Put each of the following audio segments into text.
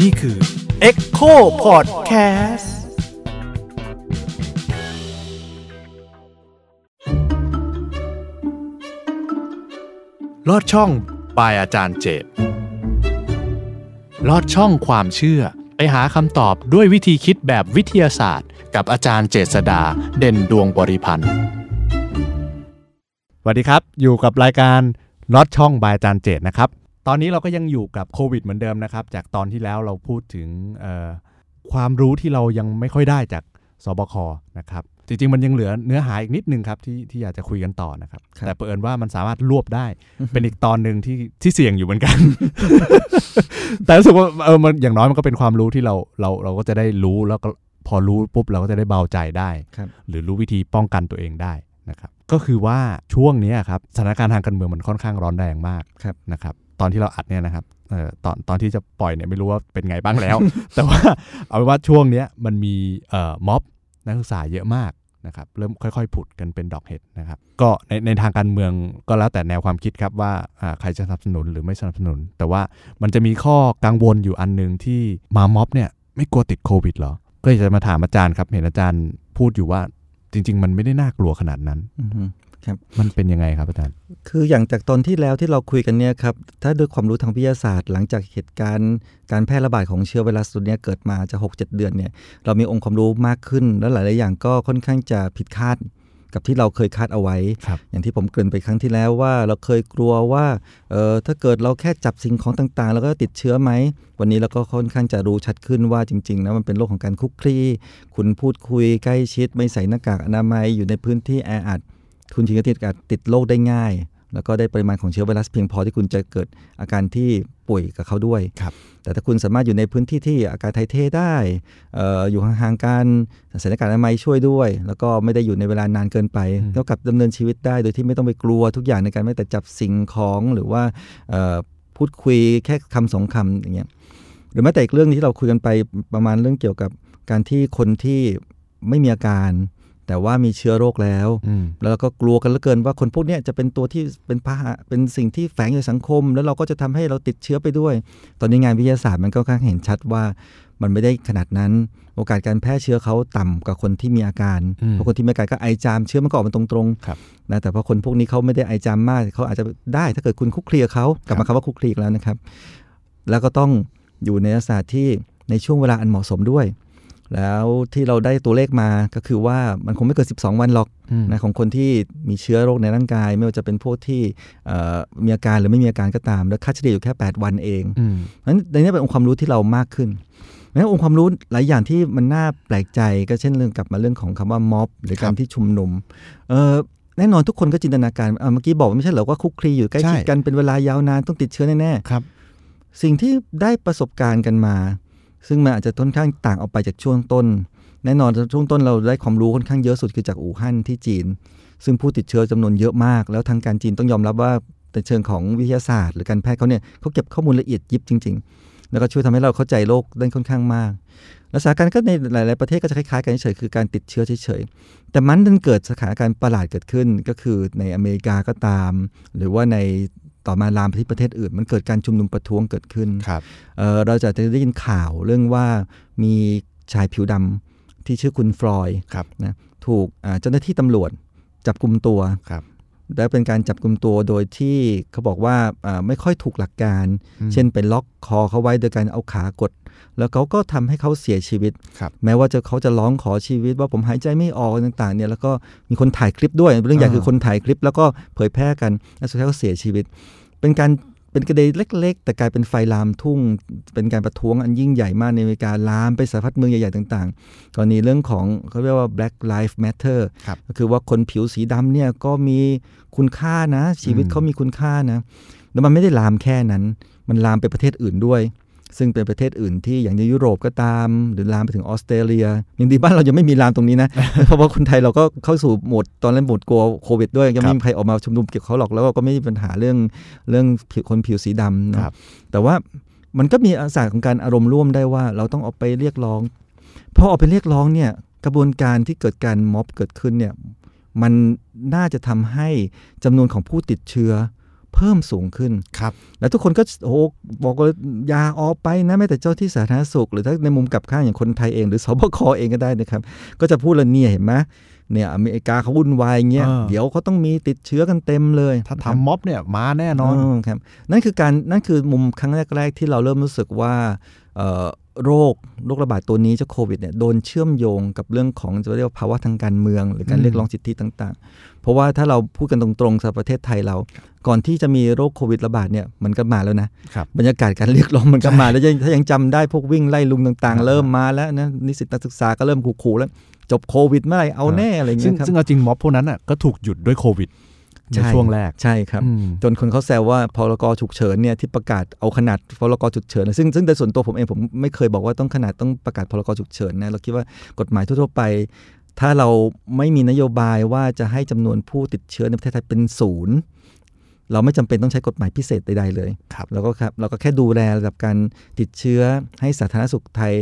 นี่คือ Echo Podcast ลอดช่องปายอาจารย์เจตลอดช่องความเชื่อ ไปหาคำตอบด้วยวิธีคิดแบบวิทยาศาสตร์ กับอาจารย์เจษดาเด่นดวงบริพันธ์สวัสดีครับ อยู่กับรายการ ลอดช่องบายอาจารย์เจตนะครับ ตอนนี้เราก็ยังอยู่กับโควิดเหมือนเดิมนะครับ จากตอนที่แล้วเราพูดถึงเอ่อความรู้ที่เรายังไม่ค่อยได้จากสบคนะครับ จริง ๆ มันยังเหลือเนื้อหาอีกนิดนึงครับที่ที่อยากจะคุยกันต่อนะครับครับแต่เผอิญว่ามันสามารถรวบได้ เป็นอีกตอนหนึ่งที่ที่เสี่ยงอยู่เหมือนกัน แต่รู้สึกว่าเออมันอย่างน้อยมันก็เป็นความรู้ที่เราเราเราก็จะได้รู้แล้วก็พอรู้ปุ๊บเราก็จะได้เบาใจได้ครับหรือรู้วิธีป้องกันตัวเองได้นะครับ ก็คือว่าช่วงเนี้ยครับสถานการณ์ทางการเมืองมันค่อนข้างร้อนแรงมากครับนะครับตอนที่เราอัดเนี่ยนะครับเอ่อตอนตอนที่จะปล่อยเนี่ยไม่รู้ว่าเป็นไงบ้างแล้ว แต่ว่าเอาเป็นว่าช่วงเนี้ยมันมีเอ่อม็อบนักศึกษาเยอะมากนะครับเริ่มค่อยๆผุดกันเป็นดอกเห็ดนะครับก็ในในทางการเมืองก็แล้วแต่แนวความคิดครับว่าอ่าใครจะสนับสนุนหรือไม่สนับสนุน แต่ว่ามันจะมีข้อกังวลอยู่อันหนึ่งที่มาม็อบเนี่ยไม่กลัวติดโควิดเหรอก็อยากจะมาถามอาจารย์ครับเห็นอาจารย์พูดอยู่ว่า จริง ๆ มันไม่ได้น่ากลัวขนาดนั้นอือฮึมันเป็นยังไงครับอาจารย์ คืออย่างจากตอนที่แล้วที่เราคุยกันเนี่ยครับ ถ้าด้วยความรู้ทางวิทยาศาสตร์ หลังจากเหตุการณ์การแพร่ระบาดของเชื้อไวรัสตัวเนี้ยเกิดมาจะ 6-7 เดือนเนี่ย เรามีองค์ความรู้มากขึ้น แล้วหลาย ๆ อย่างก็ค่อนข้างจะผิดคาด กับที่เราเคยคาดเอาไว้ครับอย่างที่ผมเกริ่นไปครั้งที่แล้วว่าเราเคยกลัวว่าเออถ้าเกิดเราแค่จับสิ่งของต่างๆ แล้วก็ติดเชื้อไหม วันนี้เราก็ค่อนข้างจะรู้ชัดขึ้นว่าจริงๆนะมันเป็นโรคของการคุกคลีคุณพูดคุยใกล้ชิด ไม่ใส่หน้ากากอนามัยอยู่ในพื้นที่แออัดคุณจริงๆก็ติดอาจติดโรคได้ง่าย แล้วก็ได้ปริมาณของเชื้อไวรัสเพียงพอที่คุณจะเกิดอาการที่ป่วยกับเขาด้วยครับแต่ถ้าคุณสามารถอยู่ในพื้นที่ที่อากาศถ่ายเทได้เอออยู่ห่างๆกันใส่หน้ากากอนามัยช่วยด้วย แล้วก็ไม่ได้อยู่ในเวลานานเกินไปอืมเท่ากับดำเนินชีวิตได้โดยที่ไม่ต้องไปกลัวทุกอย่างในการไม่แต่จับสิ่งของหรือว่าเอ่อพูดคุยแค่คำสองคำอย่างเงี้ยหรือแม้แต่อีกเรื่องที่เราคุยกันไปประมาณเรื่องเกี่ยวกับการที่คนที่ไม่มีอาการ แต่ว่ามีเชื้อโรคแล้วอืมแล้วเราก็กลัวกันเหลือเกินว่าคนพวกเนี้ยจะเป็นตัวที่เป็นพาหะเป็นสิ่งที่แฝงอยู่ในสังคม แล้วเราก็จะทำให้เราติดเชื้อไปด้วย ตอนนี้งานวิทยาศาสตร์มันก็ค่อนข้างเห็นชัดว่ามันไม่ได้ขนาดนั้น โอกาสการแพร่เชื้อเขาต่ำกว่าคนที่มีอาการอืมเพราะคนที่มีอาการก็ไอจามเชื้อมันก็ออกมาตรงครับๆนะแต่พอคนพวกนี้เขาไม่ได้ไอจามมากเขาอาจจะได้ถ้าเกิดคุณคุกคลีกับเขากลับมาคำว่าคุกคลีอีกแล้วนะครับ แล้วก็ต้องอยู่ในลักษณะที่ในช่วงเวลาอันเหมาะสมด้วย แล้วที่เราได้ตัวเลขมาก็คือว่ามันคงไม่เกิน 12 วันหรอกอืมนะของคนที่มีเชื้อโรคในร่างกาย ไม่ว่าจะเป็นพวกที่เอ่อมีอาการหรือไม่มีอาการก็ตาม แล้วค่าเฉลี่ยอยู่แค่ 8 วันเองอืมเพราะฉะนั้นในนี้เป็นองค์ความรู้ที่เรามากขึ้นแล้วองค์ความรู้หลายอย่างที่มันน่าแปลกใจก็เช่นเรื่องกลับมาเรื่องของคำว่าม็อบ หรือการที่ชุมนุมเออแน่นอนทุกคนก็จินตนาการเอ่อเมื่อกี้บอกว่าไม่ใช่เหรอว่าคุกคลีอยู่ใกล้ชิดใช่กันเป็นเวลายาวนานต้องติดเชื้อแน่ครับๆสิ่งที่ได้ประสบการณ์กันมา ซึ่งมันอาจจะค่อนข้างต่างออกไปจากช่วงต้น แน่นอนช่วงต้นเราได้ความรู้ค่อนข้างเยอะสุดคือจากอู่ฮั่นที่จีน ซึ่งผู้ติดเชื้อจำนวนเยอะมาก แล้วทางการจีนต้องยอมรับว่าในเชิงของวิทยาศาสตร์ หรือการแพทย์เขาเนี่ยเขาเก็บข้อมูลละเอียดยิบจริง ๆ แล้วก็ช่วยทำให้เราเข้าใจโรคได้ค่อนข้างมากแล้วสถานการณ์ก็ในหลาย ๆ ประเทศก็จะคล้าย ๆ กันเฉยๆคือการติดเชื้อเฉย ๆ แต่มันดันเกิดสถานการณ์ประหลาดเกิดขึ้นก็คือในอเมริกาก็ตาม หรือว่าใน ต่อมาลามไปที่ประเทศอื่น มันเกิดการชุมนุมประท้วงเกิดขึ้นครับเอ่อเราจะได้ยินข่าวเรื่องว่ามีชายผิวดำที่ชื่อคุณฟลอยด์ครับนะถูกอ่าเจ้าหน้าที่ตำรวจจับกลุ่มตัวครับ และเป็นการจับกลุ่มตัวโดยที่เขาบอกว่าอ่าไม่ค่อยถูกหลักการอืมเช่นไปล็อกคอเขาไว้โดยการเอาขากด แล้วเขาก็ทำให้เขาเสียชีวิตครับแม้ว่าจะเขาจะร้องขอชีวิตว่าผมหายใจไม่ออกต่างๆเนี่ยแล้วก็มีคนถ่ายคลิปด้วย เรื่องใหญ่อ่าคือคนถ่ายคลิป แล้วก็เผยแพร่กันและสุดท้ายเขาเสียชีวิต เป็นการ เป็นกระเดเล็ก ๆ แต่กลายเป็นไฟลามทุ่ง เป็นการประท้วงอันยิ่งใหญ่มากในอเมริกาลามไปสารพัดเมืองใหญ่ ๆ ต่างๆ กรณีเรื่องของเขาเรียกว่า black lives matter ครับก็คือว่าคนผิวสีดำเนี่ยก็มีคุณค่านะ ชีวิตอืมเขามีคุณค่านะ แล้วมันไม่ได้ลามแค่นั้น มันลามไปประเทศอื่นด้วย ซึ่งเป็นประเทศอื่นที่อย่างในยุโรปก็ตาม หรือลามไปถึงออสเตรเลียยังดีบ้านเรายังไม่มีลามตรงนี้นะ เพราะว่าคนไทยเราก็เข้าสู่โหมดตอนแรกโหมดกลัวโควิดด้วยยังไม่มีใครออกมาชุมนุมเกี่ยวกับเขาหรอกแล้วก็ไม่มีปัญหาเรื่องเรื่องผิวคนผิวสีดำเนอะครับแต่ว่ามันก็มีอาสาของการอารมณ์ร่วมได้ว่า เราต้องเอาไปเรียกร้องพอเอาไปเรียกร้องเนี่ยกระบวนการที่เกิดการม็อบเกิดขึ้นเนี่ยมันน่าจะทำให้จำนวนของผู้ติดเชื้อ เพิ่มสูงขึ้นครับแล้วทุกคนก็โอ้โหบอกว่าอย่าออกไปนะแม้แต่เจ้าที่สาธารณสุข หรือถ้าในมุมกลับข้างอย่างคนไทยเองหรือสบคเองก็ได้นะครับ ก็จะพูดเลยเนี่ยเห็นไหมเนี่ยอเมริกาเขาวุ่นวายอย่างเงี้ยเออเดี๋ยวเขาต้องมีติดเชื้อกันเต็มเลย ถ้านะครับทำม็อบเนี่ยมาแน่นอนอครับนั่นคือการนั่นคือมุมครั้งแรก ๆ ที่เราเริ่มรู้สึกว่าเอ่อ โรคโรคระบาดตัวนี้เจ้าโควิดเนี่ยโดนเชื่อมโยงกับเรื่องของจะเรียกว่าภาวะทางการเมือง หรือการอืมเรียกร้องสิทธิต่าง ๆ เพราะว่าถ้าเราพูดกันตรงๆสำหรับประเทศไทยเรา ก่อนที่จะมีโรคโควิดระบาดเนี่ยมันก็มาแล้วนะครับบรรยากาศการเรียกร้องมันก็มาแล้วยังถ้ายังจำได้พวกวิ่งไล่ลุงต่างอ่าๆเริ่มมาแล้วนะนิสิตนักศึกษาก็เริ่มขู่ๆแล้วจบโควิดเมื่อไหร่เอาแน่อะไรอย่างซึ่เงี้งยครับซึ่งเอาจริงม็อบพวกนั้นอะก็ถูกหยุดด้วยโควิด ในใช่ช่วงแรก ใช่ครับอืมจนคนเขาแซวว่าพรกฉุกเฉินเนี่ยที่ประกาศเอาขนาดพรกฉุกเฉินซึ่งซึ่งในส่วนตัวผมเองผมไม่เคยบอกว่าต้องขนาดต้องประกาศพรกฉุกเฉินนะเราคิดว่ากฎหมายทั่วๆไป ถ้าเราไม่มีนโยบายว่าจะให้จำนวนผู้ติดเชื้อในประเทศไทยเป็นศูนย์เราไม่จำเป็นต้องใช้กฎหมายพิเศษใดๆเลยครับเราก็ครับเราก็แค่ดูแลระดับการติดเชื้อให้สาธารณสุขไทย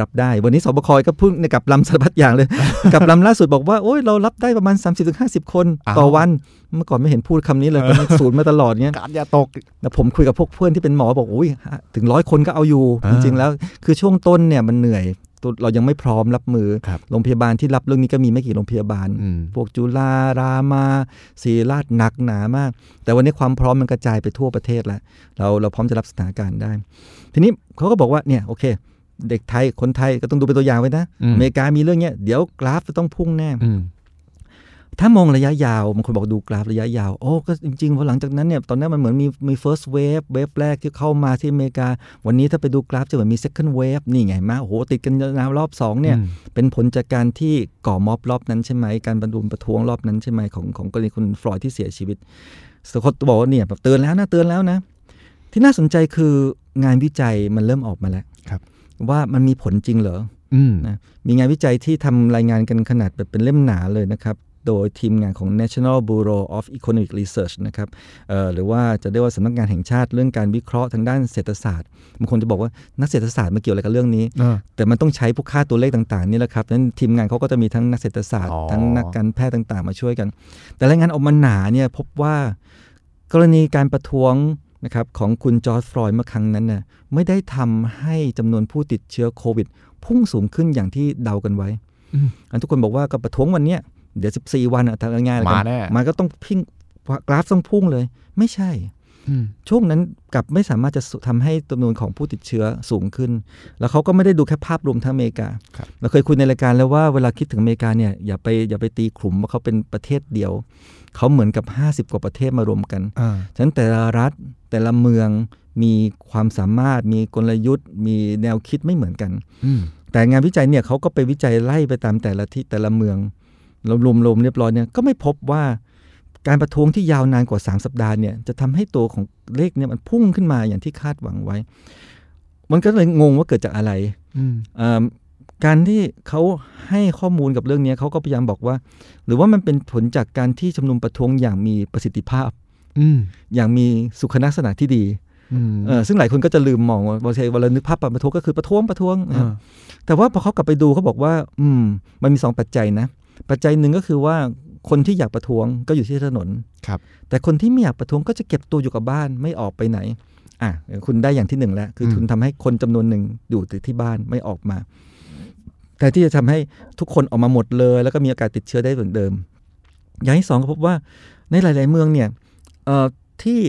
รับได้ วันนี้สบคก็เพิ่งในกับลำสารพัดอย่างเลย กับลำล่าสุดบอกว่า โอ้ยเรารับได้ประมาณ 30-50 คนอ้าวต่อวัน เมื่อก่อนไม่เห็นพูดคำนี้เลยเป็นศูนย์มาตลอดเงี้ยการอย่าตกแล้วผมคุยกับพวกเพื่อนที่เป็นหมอบอกอุ้ยถึงร้อยคนก็เอาอยู่อ่าจริงๆแล้ว คือช่วงต้นเนี่ยมันเหนื่อยตัวเรายังไม่พร้อมรับมือครับโรงพยาบาลที่รับเรื่องนี้ก็มีไม่กี่โรงพยาบาลอืมพวกจุฬารามาศรีราชหนักหนามาก แต่วันนี้ความพร้อมมันกระจายไปทั่วประเทศแล้ว เราเราพร้อมจะรับสถานการณ์ได้ ทีนี้เขาก็บอกว่าเนี่ยโอเค เด็กไทยคนไทยก็ต้องดูเป็นตัวอย่างไว้นะอืมอเมริกามีเรื่องเนี้ยเดี๋ยวกราฟจะต้องพุ่งแน่อืมถ้ามองระยะยาวบางคนบอกดูกราฟระยะยาว โอ้ก็จริงๆพอหลังจากนั้นเนี่ย ตอนนั้นมันเหมือนมีมี first wave เวฟแรกที่เข้ามาที่อเมริกา วันนี้ถ้าไปดูกราฟจะเหมือนมี second wave นี่ไงมาโอ้โห ติดกันยาวรอบสองเนี่ยอืมเป็นผลจากการที่ก่อม็อบรอบนั้นใช่ไหม การบรรลุมประท้วงรอบนั้นใช่ไหมของของกรณีคุณฟลอยด์ที่เสียชีวิตสกอตบอกว่าเนี่ยแบบเตือนแล้วนะเตือนแล้วนะ ที่น่าสนใจคืองานวิจัยมันเริ่มออกมาแล้วครับ ว่ามันมีผลจริงเหรออืมนะมีงานวิจัยที่ทำรายงานกันขนาดแบบเป็นเล่มหนาเลยนะครับ โดยทีมงานของ National Bureau of Economic Research นะครับเอ่อหรือว่าจะเรียกว่าสำนักงานแห่งชาติเรื่องการวิเคราะห์ทางด้านเศรษฐศาสตร์บางคนจะบอกว่านักเศรษฐศาสตร์มาเกี่ยวอะไรกับเรื่องนี้เออแต่มันต้องใช้พวกค่าตัวเลขต่างๆนี่แหละครับนั้นทีมงานเขาก็จะมีทั้งนักเศรษฐศาสตร์อ๋อทั้งนักการแพทย์ต่างๆ มาช่วยกัน แต่รายงานออกมาหนาเนี่ยพบว่ากรณีการประท้วงนะครับของคุณจอร์จฟลอยด์เมื่อครั้งนั้นน่ะ ไม่ได้ทำให้จำนวนผู้ติดเชื้อโควิด พุ่งสูงขึ้นอย่างที่เดากันไว้อืมอันทุกคนบอกว่าก็ประท้วงวันเนี้ยเดี๋ยว 14 วันอะทางง่ายๆเลยมาแน่มันก็ต้องพิ้งกราฟต้องพุ่งเลย ไม่ใช่อืมช่วงนั้นกลับไม่สามารถจะทำให้จำนวนของผู้ติดเชื้อสูงขึ้น แล้วเขาก็ไม่ได้ดูแค่ภาพรวมทั้งอเมริกาครับเราเคยคุยในรายการแล้วว่าเวลาคิดถึงอเมริกาเนี่ยอย่าไปอย่าไปตีขลุ่มว่าเขาเป็นประเทศเดียว เขาเหมือนกับ 50 กว่าประเทศมารวมกันอ่าฉะนั้นแต่ละรัฐแต่ละเมือง มีความสามารถมีกลยุทธ์ มีแนวคิดไม่เหมือนกันอืมแต่งานวิจัยเนี่ยเขาก็ไปวิจัยไล่ไปตามแต่ละที่แต่ละเมืองรวมๆเรียบร้อยเนี่ยก็ไม่พบว่าการประท้วงที่ยาวนานกว่า 3 สัปดาห์เนี่ยจะทำให้ตัวของเลขเนี่ยมันพุ่งขึ้นมาอย่างที่คาดหวังไว้ มันก็เลยงงว่าเกิดจากอะไรอืมเอิ่มการที่เขาให้ข้อมูลกับเรื่องนี้เขาก็พยายามบอกว่า หรือว่ามันเป็นผลจากการที่ชุมนุมประท้วงอย่างมีประสิทธิภาพอืมอย่างมีสุขลักษณะที่ดีอืม เออซึ่งหลายคนก็จะลืมมองว่าบางทีเวลานึกภาพประท้วงก็คือประท้วงประท้วงนะครับอ่าแต่ว่าพอเขากลับไปดูเขาบอกว่า อืม มันมีสองปัจจัยนะ ปัจจัยหนึ่งก็คือว่าคนที่อยากประท้วงก็อยู่ที่ถนนครับ แต่คนที่ไม่อยากประท้วงก็จะเก็บตัวอยู่กับบ้านไม่ออกไปไหนอะคุณได้อย่างที่หนึ่งแล้ว คืออมคุณทำให้คนจำนวนหนึ่งอยู่แต่ที่บ้านไม่ออกมา แต่ที่จะทำให้ทุกคนออกมาหมดเลย แล้วก็มีโอกาสติดเชื้อได้เหมือนเดิม อย่างที่สองก็พบว่าในหลาย ๆ เมืองเนี่ยเอ่อที่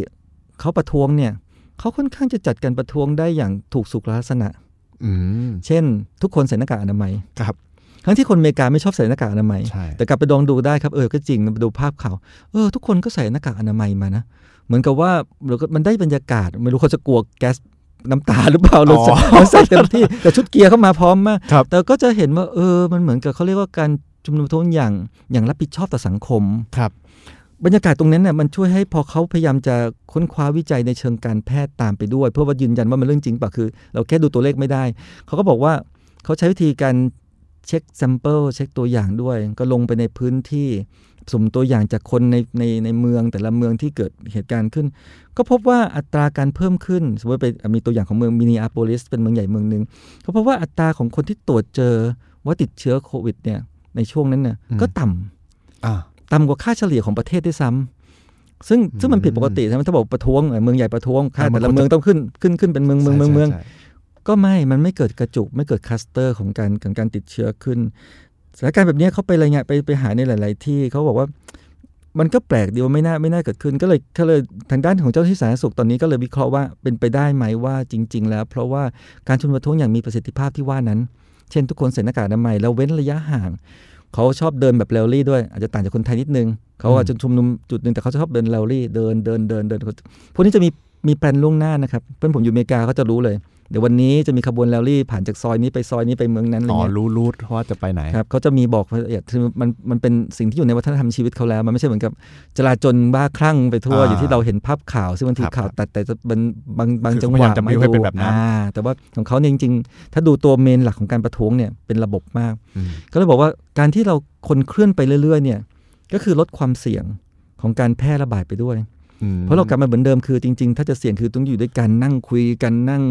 เขาประท้วงเนี่ย เขาค่อนข้างจะจัดการประท้วงได้อย่างถูกสุขลักษณะอืมเช่น ทุกคนใส่หน้ากากอนามัยครับทั้งที่คนอเมริกาไม่ชอบใส่หน้ากากอนามัยใช่แต่กลับไปลองดูได้ครับเออก็จริงไปดูภาพข่าวเออทุกคนก็ใส่หน้ากากอนามัยมานะเหมือนกับว่าเราก็มันได้บรรยากาศไม่รู้เขาจะกลัวแก๊สน้ำตาหรือเปล่าเราใส่เราใส่เต็มที่แต่ชุดเกียร์เข้ามาพร้อมมากครับแต่ก็จะเห็นว่าเออมันเหมือนกับเขาเรียกว่าการชุมนุมประท้วงอย่างอย่างรับผิดชอบต่อสังคมครับ บรรยากาศตรงนั้นเนี่ยมันช่วยให้พอเขาพยายามจะค้นคว้าวิจัยในเชิงการแพทย์ตามไปด้วย เพื่อว่ายืนยันว่ามันเรื่องจริงป่ะคือ เราแค่ดูตัวเลขไม่ได้ เขาก็บอกว่าเขาใช้วิธีการเช็ค sample เช็คตัวอย่างด้วย ก็ลงไปในพื้นที่สุ่มตัวอย่างจากคนในในในเมืองแต่ละเมืองที่เกิดเหตุการณ์ขึ้น ก็พบว่าอัตราการเพิ่มขึ้น สมมติไปมีตัวอย่างของเมืองมินิอาโปลิสเป็นเมืองใหญ่เมืองหนึ่งเขาพบว่าอัตราของคนที่ตรวจเจอว่าติดเชื้อโควิดเนี่ยในช่วงนั้นเนี่ยก็ต่ำอ่า ต่ำกว่าค่าเฉลี่ยของประเทศด้วยซ้ซึ่งอืมซึ่งมันผิดปกติใช่ไหมถ้าบอกประท้วงเอ่อเมืองใหญ่ประท้วงค่าอ่ามันแต่ละควรจะเมืองต้องขึ้นขึ้นขึ้นเป็นเมืองเมืองเมืองเมืองใช่ใช่ก็ไม่ มันไม่เกิดกระจุก ไม่เกิดคลัสเตอร์ของการของการติดเชื้อขึ้นสถานการณ์แบบนี้เขาไปรายงานไปไปหาในหลาย ๆ ที่เขาบอกว่ามันก็แปลกดีว่าไม่น่าไม่น่าเกิดขึ้น ก็เลยก็เลยทางด้านของเจ้าหน้าที่สาธารณสุขตอนนี้ก็เลยวิเคราะห์ว่าเป็นไปได้ไหมว่าจริง ๆ แล้ว เพราะว่าการชุมนุมประท้วงอย่างมีประสิทธิภาพที่ว่านั้น เช่นทุกคนใส่หน้ากากอนามัยแล้วเว้นระยะห่าง เขาชอบเดินแบบเรลลี่ด้วยอาจจะต่างจากคนไทยนิดนึงเขาอาจจะชุมนุมจุดหนึ่งแต่เขาชอบเดินเรลลี่เดินเดินเดินเดินพวกนี้จะมีมี plan ล่วงหน้านะครับเพื่อนผมอยู่อเมริกาเขาจะรู้เลย เดี๋ยววันนี้จะมีขบวนแรลลี่ผ่านจากซอยนี้ไปซอยนี้ไปเมืองนั้นอะไรอ๋อเงี้ยรู้รู้ว่าจะไปไหนครับเขาจะมีบอกรายละเอียดคือมันมันเป็นสิ่งที่อยู่ในวัฒนธรรมชีวิตเขาแล้ว มันไม่ใช่เหมือนกับจลาจลบ้าคลั่งไปทั่วอ่าอย่างที่เราเห็นภาพข่าวซึ่งบางทีครับข่าวตัดแต่จะเป็นบางบางคือจังเขาหพวะยายามจะบิ้วให้เป็นแบบนั้นอ่าแต่ว่าของเขาเนี่ยจริง ๆ ถ้าดูตัวเมนหลักของการประท้วงเนี่ยเป็นระบบมากอืมก็เลยบอกว่าการที่เราคนเคลื่อนไปเรื่อยๆเนี่ยก็คือลดความเสี่ยงของการแพร่ระบาดไปด้วยอืม เพราะเรากลับมาเหมือนเดิมคือจริงๆ ถ้าจะเสี่ยงคือต้องอยู่ด้วยกันนั่งคุยกันนั่ง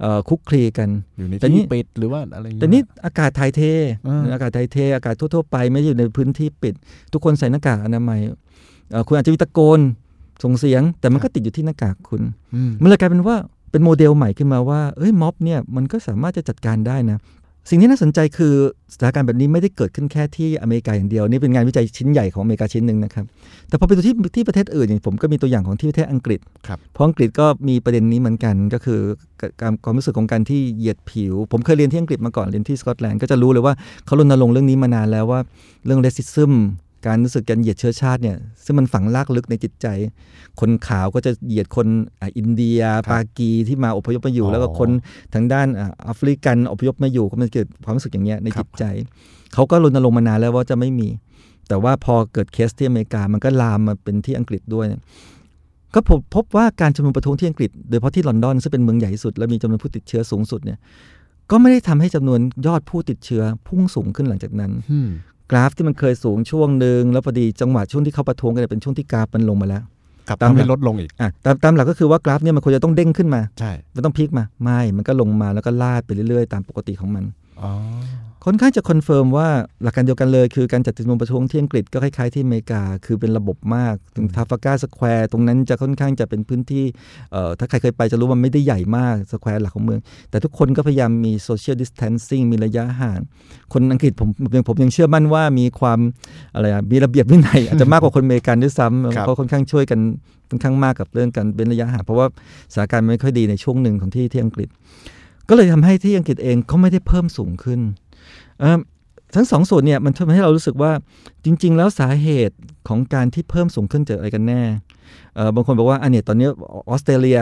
เอ่อคุกคลีกันอยู่ในแต่นี่ที่ปิดหรือว่าอะไรอย่างแต่เงี้ยนี่อากาศถ่ายเทอ่าอากาศถ่ายเท อากาศทั่วๆไปไม่ได้อยู่ในพื้นที่ปิด ทุกคนใส่หน้ากากอนามัยเอ่อคุณอาจจะมีตะโกนส่งเสียง แต่มันก็ติดอยู่ที่หน้ากากคุณอืมมันเลยกลายเป็นว่าเป็นโมเดลใหม่ขึ้นมาว่าเอ้ยม็อบเนี่ยมันก็สามารถจะจัดการได้นะ สิ่งที่น่าสนใจคือสถานการณ์แบบนี้ไม่ได้เกิดขึ้นแค่ที่อเมริกาอย่างเดียว นี่เป็นงานวิจัยชิ้นใหญ่ของอเมริกาชิ้นหนึ่งนะครับ แต่พอไปดูที่ที่ประเทศอื่นอย่างผมก็มีตัวอย่างของที่ประเทศอังกฤษครับเพราะอังกฤษก็มีประเด็นนี้เหมือนกัน ก็คือการความรู้สึกของการที่เหยียดผิว ผมเคยเรียนที่อังกฤษมาก่อนเรียนที่สกอตแลนด์ก็จะรู้เลยว่าเขารณรงค์เรื่องนี้มานานแล้วว่า เรื่อง racism การรู้สึกการเหยียดเชื้อชาติเนี่ยซึ่งมันฝังลากลึกในจิตใจ คนขาวก็จะเหยียดคนอะอินเดีย ปากีที่มาอพยพมาอยู่อ๋อแล้วก็คนทางด้านอะแอฟริกันอพยพมาอยู่ก็มันเกิดความรู้สึกอย่างเงี้ยในครัจิบตใจ เขาก็รณรงค์มานานแล้วว่าจะไม่มี แต่ว่าพอเกิดเคสที่อเมริกามันก็ลามมาเป็นที่อังกฤษด้วย ก็พบพบว่าการชุมนุมประท้วงที่อังกฤษ โดยเฉพาะที่ลอนดอนซึ่งเป็นเมืองใหญ่ที่สุด และมีจำนวนผู้ติดเชื้อสูงสุดเนี่ยก็ไม่ได้ทำให้จำนวนยอดผู้ติดเชื้อพุ่งสูงขึ้นหลังจากนั้นอืม กราฟที่มันเคยสูงช่วงหนึ่งแล้วพอดีจังหวะช่วงที่เขาประท้วงกันเนี่ยเป็นช่วงที่กราฟมันลงมาแล้วกลับตามทำให้หลักลดลงอีกอะตามตามหลักก็คือว่ากราฟเนี่ยมันควรจะต้องเด้งขึ้นมา ใช่ไม่ต้อง peak มา ไม่ มันก็ลงมาแล้วก็ลาดไปเรื่อยๆ ตามปกติของมันอ๋อ ค่อนข้างจะ confirm ว่าหลักการเดียวกันเลย คือการจัดชุมนุมประท้วงที่อังกฤษก็คล้ายๆที่อเมริกา คือเป็นระบบมาก ถึง Trafalgar Square ตรงนั้นจะค่อนข้างจะเป็นพื้นที่เอ่อถ้าใครเคยไปจะรู้ว่ามันไม่ได้ใหญ่มาก square หลักของเมือง แต่ทุกคนก็พยายามมีโซเชียลดิส a ทนซิ่งมีระยะห่าง คนอังกฤษผมยังผมยังเชื่อมั่นว่ามีความอะไรอะมีระเบียบวินัยอาจจะมากกว่าคนอเมริกันด้วยซ้ำครับเขาค่อนข้างช่วยกันค่อนข้างมากกับเรื่องการเป็นระยะห่างเพราะว่าสถานการณ์ไม่ค่อยดีในช่วงหนึ่งของที่ที่อังกฤษ ก็เลยทำให้ที่อังกฤษเองเขาไม่ได้เพิ่มสูงขึ้นเอิ่มทั้งสองส่วนเนี่ยมันทำให้เรารู้สึกว่าจริง ๆ แล้วสาเหตุของการที่เพิ่มสูงขึ้นจากอะไรกันแน่เอ่อบางคนบอกว่าอันเนี้ยตอนนี้ออสเตรเลีย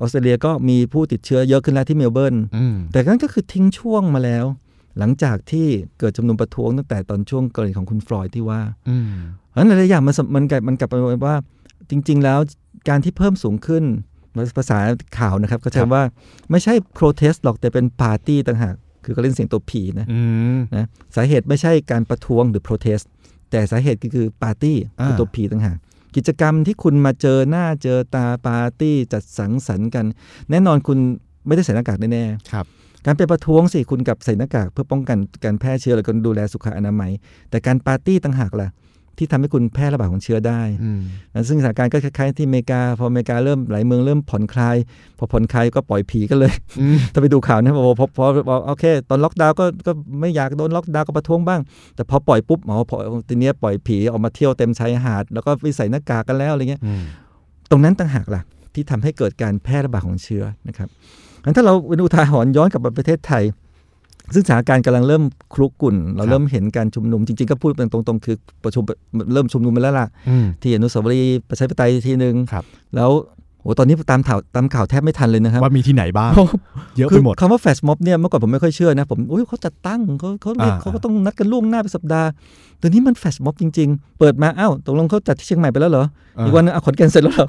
ออสเตรเลียก็มีผู้ติดเชื้อเยอะขึ้นแล้วที่เมลเบิร์นอืมแต่นั่นก็คือทิ้งช่วงมาแล้ว หลังจากที่เกิดจำนวนประท้วงตั้งแต่ตอนช่วงกรณีของคุณฟลอยด์ที่ว่าอืมเพราะฉะนั้นหลายๆอย่างมันสมมันกลับมันกลับไปว่าจริง ๆ แล้วการที่เพิ่มสูงขึ้น ภาษาข่าวนะครับ ก็ใช้ว่าไม่ใช่ protest หรอกแต่เป็นปาร์ตี้ต่างหาก คือเขาเล่นเสียงตัว P นะอืมนะสาเหตุไม่ใช่การประท้วงหรือ protest แต่สาเหตุก็คือปาร์ตี้คืออ่าตัวผีต่างหากกิจกรรมที่คุณมาเจอหน้าเจอตาปาร์ตี้จัดสังสรรค์กัน แน่นอนคุณไม่ได้ใส่หน้ากากแน่ๆครับการไปประท้วงสิคุณกับใส่หน้ากากเพื่อป้องกันการแพร่เชื้อแล้วก็ดูแลสุขอนามัย แต่การปาร์ตี้ต่างหากล่ะ ที่ทำให้คุณแพร่ระบาดของเชื้อได้อืมนะซึ่งสถานการณ์ก็คล้ายๆที่อเมริกา พออเมริกาเริ่มหลายเมืองเริ่มผ่อนคลาย พอผ่อนคลายก็ปล่อยผีกันเลยอืมถ้าไปดูข่าวนะพอพอพอพอโอเค ตอนล็อกดาวน์ก็ก็ไม่อยากโดนล็อกดาวน์ก็ประท้วงบ้าง แต่พอปล่อยปุ๊บอ๋อพอทีเนี้ยปล่อยผีออกมาเที่ยวเต็มชายหาด แล้วก็ไม่ใส่หน้ากากกันแล้วอะไรเงี้ยอืมตรงนั้นต่างหากล่ะ ที่ทำให้เกิดการแพร่ระบาดของเชื้อนะครับงั้นถ้าเราเป็นอุทาหรณ์ย้อนกลับมาประเทศไทย ซึ่งสถานการณ์กำลังเริ่มคุกรุ่น เราเริ่มเห็นการชุมนุมจริงๆ ก็พูดเป็นตรงๆ คือประชุมเริ่มชุมนุมมาแล้วล่ะอืมที่อนุสาวรีย์ประชาธิปไตยทีหนึ่งครับแล้ว โหตอนนี้ตามข่าวตามข่าวแทบไม่ทันเลยนะครับ ว่ามีที่ไหนบ้างเพราะเยอะคืไปหมดคำว่าแฟชม็อบเนี่ยเมื่อก่อนผมไม่ค่อยเชื่อนะผมอุ้ยเขาจัดตั้งเขาเขาเรียกอ่าเขาก็ต้องนัดกันล่วงหน้าเป็นสัปดาห์แต่นี้มันแฟชม็อบจริง ๆ เปิดมาอ้าวตกลงเขาจัดที่เชียงใหม่ไปแล้วเหรออีกวันนึงอะขอนแก่นเสร็จแล้วเหรอ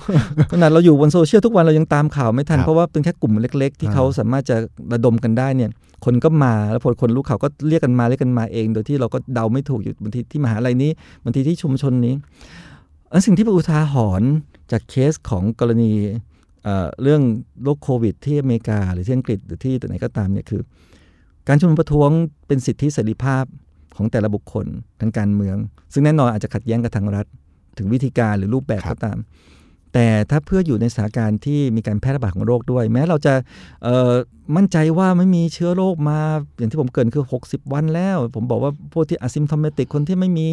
ขนาดเราอยู่บนโซเชียลทุกวันเรายังตามข่าวไม่ทันครับเพราะว่าเป็นแค่กลุ่มเล็ก ๆ ที่อ่าเขาสามารถจะระดมกันได้เนี่ยคนก็มาแล้วพอคนรู้ข่าวก็เรียกกันมาเรียกกันมาเอง โดยที่เราก็เดาไม่ถูกอยู่บางทีที่มหาลัยนี้บางทีที่ชุมชนนี้อันสิ่งที่เป็นอุทาหรณ์ จากเคสของกรณีเเรื่องโรคโควิด ที่อเมริกา หรือที่อังกฤษหรือที่ไหนก็ตามเนี่ยคือ การชุมนุมประท้วงเป็นสิทธิเสรีภาพของแต่ละบุคคลทางการเมือง ซึ่งแน่นอนอาจจะขัดแย้งกับทางรัฐ ถึงวิธีการหรือรูปแบบก็ตาม แต่ถ้าเพื่ออยู่ในสถานการณ์ที่มีการแพร่ระบาดของโรคด้วย แม้เราจะเอ่อมั่นใจว่าไม่มีเชื้อโรคมาอย่างที่ผมเกรินคือ 60 วันแล้ว ผมบอกว่าพวกที่ asymptomatic คนที่ไม่มี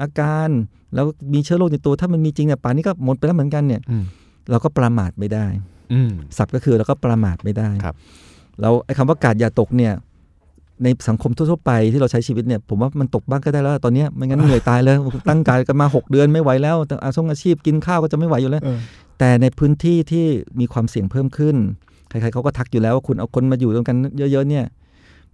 อาการ แล้วมีเชื้อโรคในตัวถ้ามันมีจริงเนี่ยป่านนี้ก็หมดไปแล้วเหมือนกันเนี่ยอืมเราก็ประมาทไม่ได้อืมศัพท์ก็คือเราก็ประมาทไม่ได้ครับแล้วไอ้คำว่ากาดอย่าตกเนี่ย ในสังคมทั่วๆไปที่เราใช้ชีวิตเนี่ยผมว่ามันตกบ้างก็ได้แล้ว ตอนเนี้ยไม่งั้นเหนื่อยตายเลยตั้งการกันมา 6 เดือนไม่ไหวแล้วแต่อาชงอาชีพกินข้าวก็จะไม่ไหวอยู่แล้วเออแต่ในพื้นที่ที่มีความเสี่ยงเพิ่มขึ้นใครๆเขาก็ทักอยู่แล้วว่าคุณเอาคนมาอยู่ตรงกันเยอะๆเนี่ย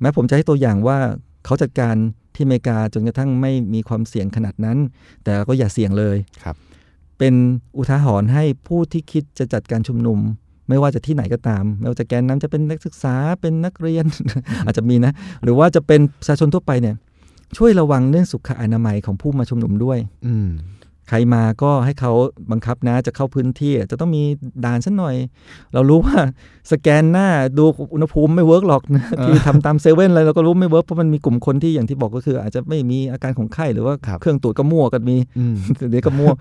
แม้ผมจะให้ตัวอย่างว่าเขาจัดการที่อเมริกาจนกระทั่งไม่มีความเสี่ยงขนาดนั้น แต่ก็อย่าเสี่ยงเลยครับ เป็นอุทาหรณ์ให้ผู้ที่คิดจะจัดการชุมนุม ไม่ว่าจะที่ไหนก็ตาม ไม่ว่าจะแกนนำจะเป็นนักศึกษาเป็นนักเรียน อาจจะมีนะ หรือว่าจะเป็นประชาชนทั่วไปเนี่ย ช่วยระวังเรื่องสุขอนามัยของผู้มาชุมนุมด้วย อืมใครมาก็ให้เขาบังคับนะจะเข้าพื้นที่จะต้องมีด่านสักหน่อย เรารู้ว่าสแกนหน้าดูอุณหภูมิไม่ work หรอกนะเออที่ทำตามเซเว่นอะไรเราก็รู้ไม่ work เพราะมันมีกลุ่มคนที่อย่างที่บอกก็คือ อาจจะไม่มีอาการของไข้หรือว่าครับเครื่องตรวจก็มั่วกันมีอืมเดี๋ยวก็มั่ว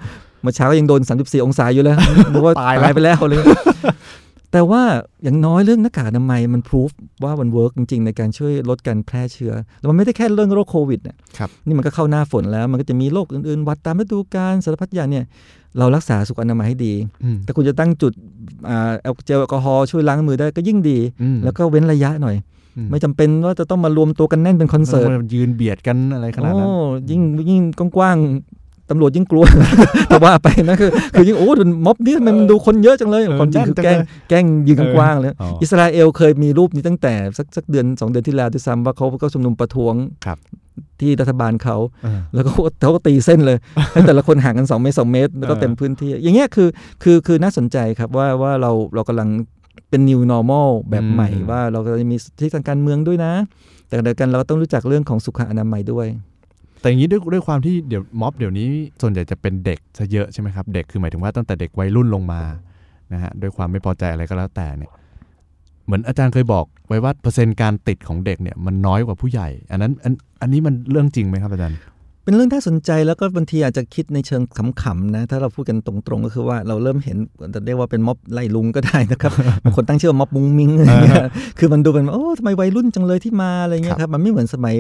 เมื่อเช้าก็ยังโดน 34 องศาอยู่เลยนึกว่าตายแล้วตายไปแล้วเลย แต่ว่าอย่างน้อยเรื่องหน้ากากอนามัยมันพิสูจน์ว่ามัน work จริง ๆ ในการช่วยลดการแพร่เชื้อ แล้วมันไม่ได้แค่เรื่องโรคโควิดเนี่ยครับนี่มันก็เข้าหน้าฝนแล้ว มันก็จะมีโรคอื่นๆ วัดตามฤดูกาลสารพัดอย่างเนี่ยเรารักษาสุขอนามัยให้ดีอืมแต่คุณจะตั้งจุดอ่าแอลเจลแอลกอฮอล์ช่วยล้างมือได้ก็ยิ่งดีอืมแล้วก็เว้นระยะหน่อยอืไม่จำเป็นว่าจะต้องมารวมตัวกันแน่นเป็นคอนเสิร์ตมันยืนเบียดกันอะไรขนาดนั้นโอ้ยิ่งยิ่งกว้างๆ ตำรวจยิ่งกลัว แต่ว่าไปนะคือคือยิ่งโอ้ดูม็อบนี้ทำไมมันดูคนเยอะจังเลยเออความจริงคือแน่แกล้นงจังเลยแกล้งยืนกว้างๆเลยอ๋ออิอิสราเอลเคยมีรูปนี้ตั้งแต่สักสักเดือนสองเดือนที่แล้วด้วยซ้ำว่าเขาก็ชุมนุมประท้วงครับที่รัฐบาลเขาเออแล้วก็เขาก็ตีเส้นเลยให้แต่ละคนห่างกัน2เมตร2เมตร แล้วก็เออเต็มพื้นที่ อย่างเงี้ยคือคือคือน่าสนใจครับว่าว่าเราเรากำลังเป็น new normal แบบใหม่ว่าเราก็จะมีที่ทางการเมืองด้วยนะ แต่ขณะเดียวกันเราก็ต้องรู้จักเรื่องของสุขอนามัยด้วย แต่อย่างนี้ด้วยด้วยความที่เดี๋ยวม็อบเดี๋ยวนี้ส่วนใหญ่จะเป็นเด็กซะเยอะใช่ไหมครับ เด็กคือหมายถึงว่าตั้งแต่เด็กวัยรุ่นลงมานะฮะด้วยความไม่พอใจอะไรก็แล้วแต่เนี่ยเหมือนอาจารย์เคยบอกไว้ว่าเปอร์เซ็นต์การติดของเด็กเนี่ยมันน้อยกว่าผู้ใหญ่ อันนั้นอันอันนี้มันเรื่องจริงไหมครับอาจารย์เป็นเรื่องน่าสนใจแล้วก็บางทีอาจจะคิดในเชิงขำๆนะถ้าเราพูดกันตรงๆก็คือว่าเราเริ่มเห็นจะเรียกว่าเป็นม็อบไล่ลุงก็ได้นะครับบางคนตั้งชื่อว่าม็อบมุงมิงอะไรเงี้ยคือมันดูเป็นว่าโอ้ทำไมวัยรุ่นจังเลยที่มาอะไรเงี้ยครับมันไม่เหมือนสมัย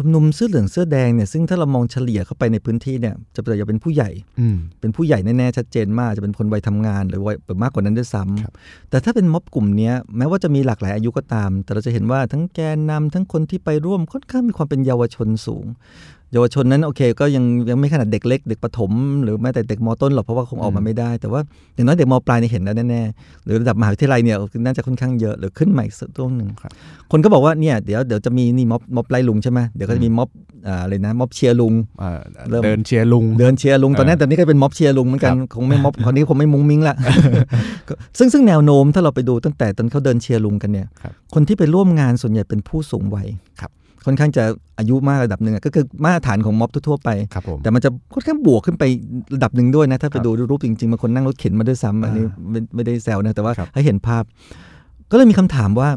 ชุมนุมเสื้อเหลืองเสื้อแดงเนี่ยซึ่งถ้าเรามองเฉลี่ยเข้าไปในพื้นที่เนี่ยจะเป็นจะเป็นผู้ใหญ่อืมเป็นผู้ใหญ่แน่ๆชัดเจนมากจะเป็นคนวัยทำงานหรือวัยหรือมากกว่านั้นด้วยซ้ำครับแต่ถ้าเป็นม็อบกลุ่มเนี้ยแม้ว่าจะมีหลากหลายอายุก็ตาม แต่เราจะเห็นว่าทั้งแกนนำทั้งคนที่ไปร่วมค่อนข้างมีความเป็นเยาวชนสูง เยาวชนนั้นโอเค ก็ยังยังไม่ขนาดเด็กเล็กเด็กประถม หรือแม้แต่เด็กมต้นหรอกเพราะว่าคงออกมาไม่ได้ แต่ว่าอย่างน้อยเด็กมปลายเนี่ยเห็นแล้วแน่ๆหรือระดับมหาวิทยาลัยเนี่ยน่าจะค่อนข้างเยอะหรือขึ้นใหม่สักตัวหนึ่งครับคนก็บอกว่าเนี่ยเดี๋ยวเดี๋ยวจะมีนี่ม็อบม็อบไล่ลุงใช่ไหมเดี๋ยวก็จะมีม็อบอ่าอะไรนะม็อบเชียร์ลุงเอ่อเริ่มเดินเชียร์ลุง เดินเชียร์ลุงตอนนี้เออแต่นี่ก็เป็นม็อบเชียร์ลุงเหมือนกันครับคงไม่ม็อบคนนี้คงไม่มุ้งมิ้งละก็ซึ่งซึ่งแนวโน้มถ้าเราไปดูตั้งแต่ตอนเขาเดินเชียร์ลุงกันเนี่ยครับคนที่ไปร่วมงานส่วนใหญ่เป็นผู้สูงวัยครับ ค่อนข้างจะอายุมากระดับหนึ่งอะก็คือมาตรฐานของม็อบทั่วๆไปครับผมแต่มันจะค่อนข้างบวกขึ้นไประดับหนึ่งด้วยนะ ถ้าไปครับดูรูปจริงๆบางคนนั่งรถเข็นมาด้วยซ้ำอันนี้อ่าไม่ไม่ได้แซวนะแต่ว่าครับให้เห็นภาพ ก็เลยมีคำถามว่า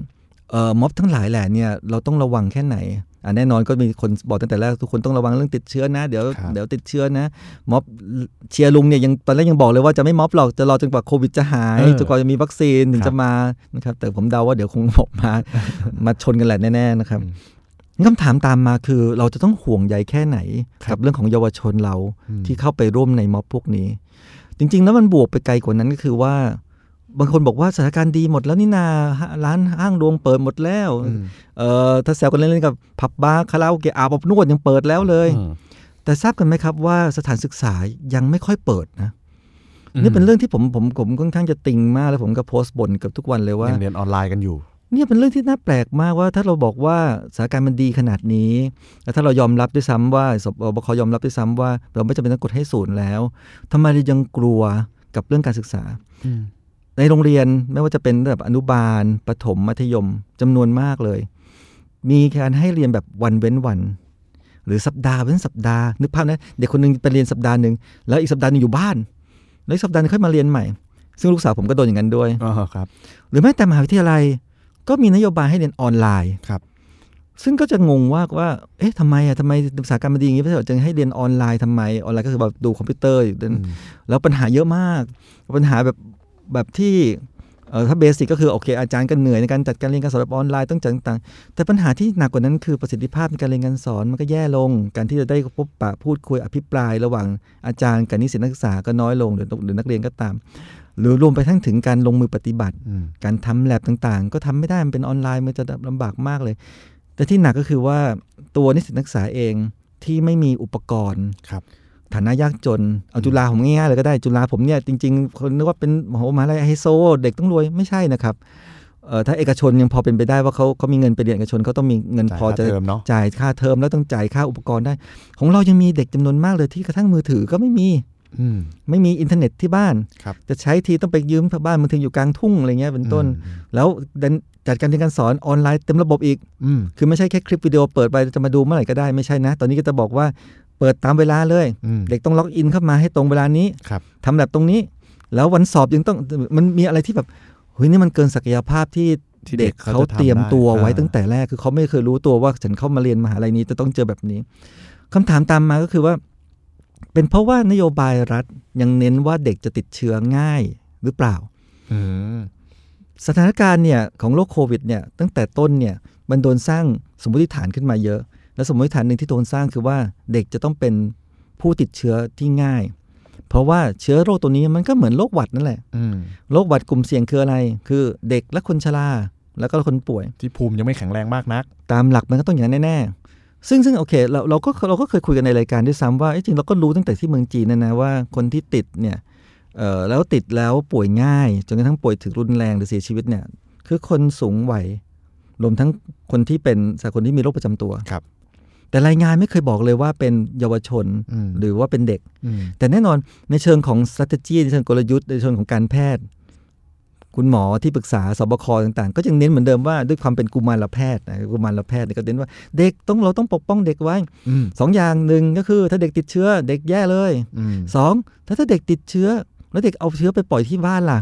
เอ่อม็อบทั้งหลายแหละเนี่ยเราต้องระวังแค่ไหนอะแน่นอนก็มีคนบอกตั้งแต่แรกทุกคนต้องระวังเรื่องติดเชื้อนะ เดี๋ยวครับเดี๋ยวติดเชื้อนะม็อบเชียร์ลุงเนี่ยยังตอนแรกยังบอกเลยว่าจะไม่ม็อบหรอกจะรอจนกว่าโควิดจะหายเออจนกว่าจะมีวัคซีนถึงครับจะมานะครับแต่ผมเดาว่าเดี๋ยวคงออกมามาชนกันแหละแน่ๆนะครับอืม คำถามตามมาคือเราจะต้องห่วงใยแค่ไหนครับกับเรื่องของเยาวชนเราอืมที่เข้าไปร่วมในม็อบพวกนี้ จริง ๆ แล้วมันบวกไปไกลกว่านั้นก็คือว่า บางคนบอกว่าสถานการณ์ดีหมดแล้วนี่นาฮะร้านห้างรวงเปิดหมดแล้วอืมเอ่อถ้าแซวกันเล่นๆกับผับบาร์คาราโอเกะอาบอบนวดยังเปิดแล้วเลยอืมแต่ทราบกันไหมครับว่าสถานศึกษายังไม่ค่อยเปิดนะนี่เป็นเรื่องที่ผมผมผมค่อนข้างจะติงมากแล้วผมก็โพสต์บ่นเกับทุกวันเลยว่ายังเรียนออนไลน์กันอยู่ เนี่ยเป็นเรื่องที่น่าแปลกมากว่าถ้าเราบอกว่าสถานการณ์มันดีขนาดนี้แล้วถ้าเรายอมรับด้วยซ้ำว่าสบคยอมรับด้วยซ้ำว่า เราไม่จำเป็นต้องกดให้ศูนย์แล้วทำไมเรายังกลัวกับเรื่องการศึกษาอืมในโรงเรียนไม่ว่าจะเป็นระดับอนุบาลประถมมัธยมจำนวนมากเลย มีการให้เรียนแบบวันเว้นวัน หรือสัปดาห์เว้นสัปดาห์นึกภาพนะเด็กคนหนึ่งไปเรียนสัปดาห์หนึ่งแล้วอีกสัปดาห์หนึ่งอยู่บ้าน แล้วอีกสัปดาห์หนึ่งค่อยมาเรียนใหม่ ซึ่งลูกสาวผมก็โดนอย่างนั้นด้วยอ๋อครับ หรือแม้แต่มหาวิทยาลัย ก็มีนโยบายให้เรียนออนไลน์ครับซึ่งก็จะงงว่าว่า เอ๊ะทำไมอะทำไมอุตสาหกรรมมันดีอย่างนี้พี่จะให้เรียนออนไลน์ทำไม ออนไลน์ก็คือแบบดูคอมพิวเตอร์อยู่อืมแล้วปัญหาเยอะมาก ปัญหาแบบแบบที่เออถ้าเบสิกก็คือโอเค อาจารย์ก็เหนื่อยในการจัดการเรียนการสอนแบบออนไลน์ต้องจัดต่างๆแต่ปัญหาที่หนักกว่านั้นคือประสิทธิภาพในการเรียนการสอนมันก็แย่ลง การที่จะได้พบปะพูดคุยอภิปราย ระหว่างอาจารย์กับนิสิตนักศึกษาก็น้อยลงหรือหรือนักเรียนก็ตาม หรือรวมไปทั้งถึงการลงมือปฏิบัติอืมการทำแลบต่างๆ ก็ทำไม่ได้มันเป็นออนไลน์มันจะลำบากมากเลย แต่ที่หนักก็คือว่าตัวนิสิตนักศึกษาเองที่ไม่มีอุปกรณ์ครับฐานะยากจน เอาจุฬาผมง่ายๆเลยก็ได้จุฬาผมเนี่ยจริงๆ คนนึกว่าเป็นโอ้โหมหาลัยไฮโซ เด็กต้องรวยไม่ใช่นะครับเอ่อถ้าเอกชนยังพอเป็นไปได้ว่าเขาเขามีเงินไปเรียนเอกชนเขาต้องมีเงินจ่ายพอค่าจะเทอมเนาะจ่ายค่าเทอมแล้วต้องจ่ายค่าอุปกรณ์ได้ ของเรายังมีเด็กจำนวนมากเลยที่กระทั่งมือถือก็ไม่มีอืม ไม่มีอินเทอร์เน็ตที่บ้านครับจะใช้ทีต้องไปยืมบ้านมือถืออยู่กลางทุ่งอะไรเงี้ยเป็นต้นอืมแล้วดันจัดการเรียนการสอนออนไลน์เต็มระบบอีกอืมคือไม่ใช่แค่คลิปวิดีโอเปิดไปจะมาดูเมื่อไหร่ก็ได้ไม่ใช่นะ ตอนนี้ก็จะบอกว่าเปิดตามเวลาเลยอืมเด็กต้องล็อกอินเข้ามาให้ตรงเวลานี้ครับทำแบบตรงนี้ แล้ววันสอบยังต้องมันมีอะไรที่แบบเฮ้ยนี่มันเกินศักยภาพที่ที่เด็กเขาเขาจะทำเตรียมตัวได้ไว้อ่าตั้งแต่แรกคือเขาไม่เคยรู้ตัวว่าฉันเข้ามาเรียนมหาลัยนี้จะต้องเจอแบบนี้คำถามตามมาก็คือว่า เป็นเพราะว่านโยบายรัฐยังเน้นว่าเด็กจะติดเชื้อง่ายหรือเปล่าอืมสถานการณ์เนี่ยของโรคโควิดเนี่ยตั้งแต่ต้นเนี่ยมันโดนสร้างสมมติฐานขึ้นมาเยอะ และสมมติฐานหนึ่งที่โดนสร้างคือว่าเด็กจะต้องเป็นผู้ติดเชื้อที่ง่าย เพราะว่าเชื้อโรคตัวนี้มันก็เหมือนโรคหวัดนั่นแหละอืมโรคหวัดกลุ่มเสี่ยงคืออะไร คือเด็กและคนชราแล้วก็คนป่วย ที่ภูมิยังไม่แข็งแรงมากนัก ตามหลักมันก็ต้องอย่างนั้นแน่ๆ ซึ่งซึ่งโอเคเราเราก็เราก็เคยคุยกันในรายการด้วยซ้ำว่าเอ้ยจริงเราก็รู้ตั้งแต่ที่เมืองจีนนะนะว่าคนที่ติดเนี่ยเอ่อแล้วติดแล้วป่วยง่ายจนกระทั่งป่วยถึงรุนแรงหรือเสียชีวิตเนี่ยคือคนสูงวัยรวมทั้งคนที่เป็นสคนที่มีโรคประจำตัวครับ แต่รายงานไม่เคยบอกเลยว่าเป็นเยาวชนอืมหรือว่าเป็นเด็กอืมแต่แน่นอนในเชิงของ strategy ในเชิงกลยุทธ์ในเชิงของการแพทย์ คุณหมอที่ปรึกษาสบคต่างๆ ก็ยังเน้นเหมือนเดิมว่าด้วยความเป็นกุมารแพทย์นะกุมารแพทย์เนี่ยก็เน้นว่าเด็กต้องเราต้องปกป้องเด็กไว้อืมสองอย่างหนึ่งก็คือถ้าเด็กติดเชื้อเด็กแย่เลยอืมสองถ้าถ้าเด็กติดเชื้อ แล้วเด็กเอาเชื้อไปปล่อยที่บ้านล่ะ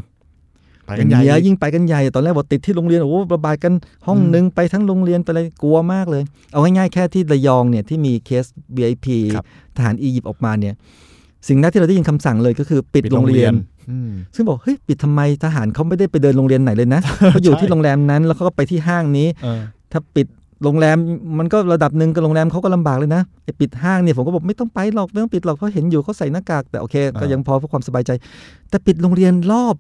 ไปกันใหญ่เงี้ยอีกยิ่งไปกันใหญ่ตอนแรกบอกติดที่โรงเรียนโอ้โหระบาดกันห้องอืมหนึ่งไปทั้งโรงเรียนไปเลยกลัวมากเลย เอาง่ายๆแค่ที่ระยองเนี่ยที่มีเคส VIP ครับทหารอียิปต์ออกมาเนี่ยสิ่งแรกที่เราได้ยินคำสั่งเลยก็คือปิดโรงเรียนอืม ซึ่งบอกเฮ้ยปิดทำไมทหารเขาไม่ได้ไปเดินโรงเรียนไหนเลยนะเขาอยู่ใช่ที่โรงแรมนั้นแล้วเขาก็ไปที่ห้างนี้เออถ้าปิดโรงแรมมันก็ระดับหนึ่งกับโรงแรมเขาก็ลำบากเลยนะไอ้ปิดห้างเนี่ยผมก็บอกไม่ต้องไปหรอกไม่ต้องปิดหรอกเพราะเห็นอยู่เขาใส่หน้ากากแต่โอเค ก็ยังพอเพื่อความสบายใจ แต่ปิดโรงเรียนรอบ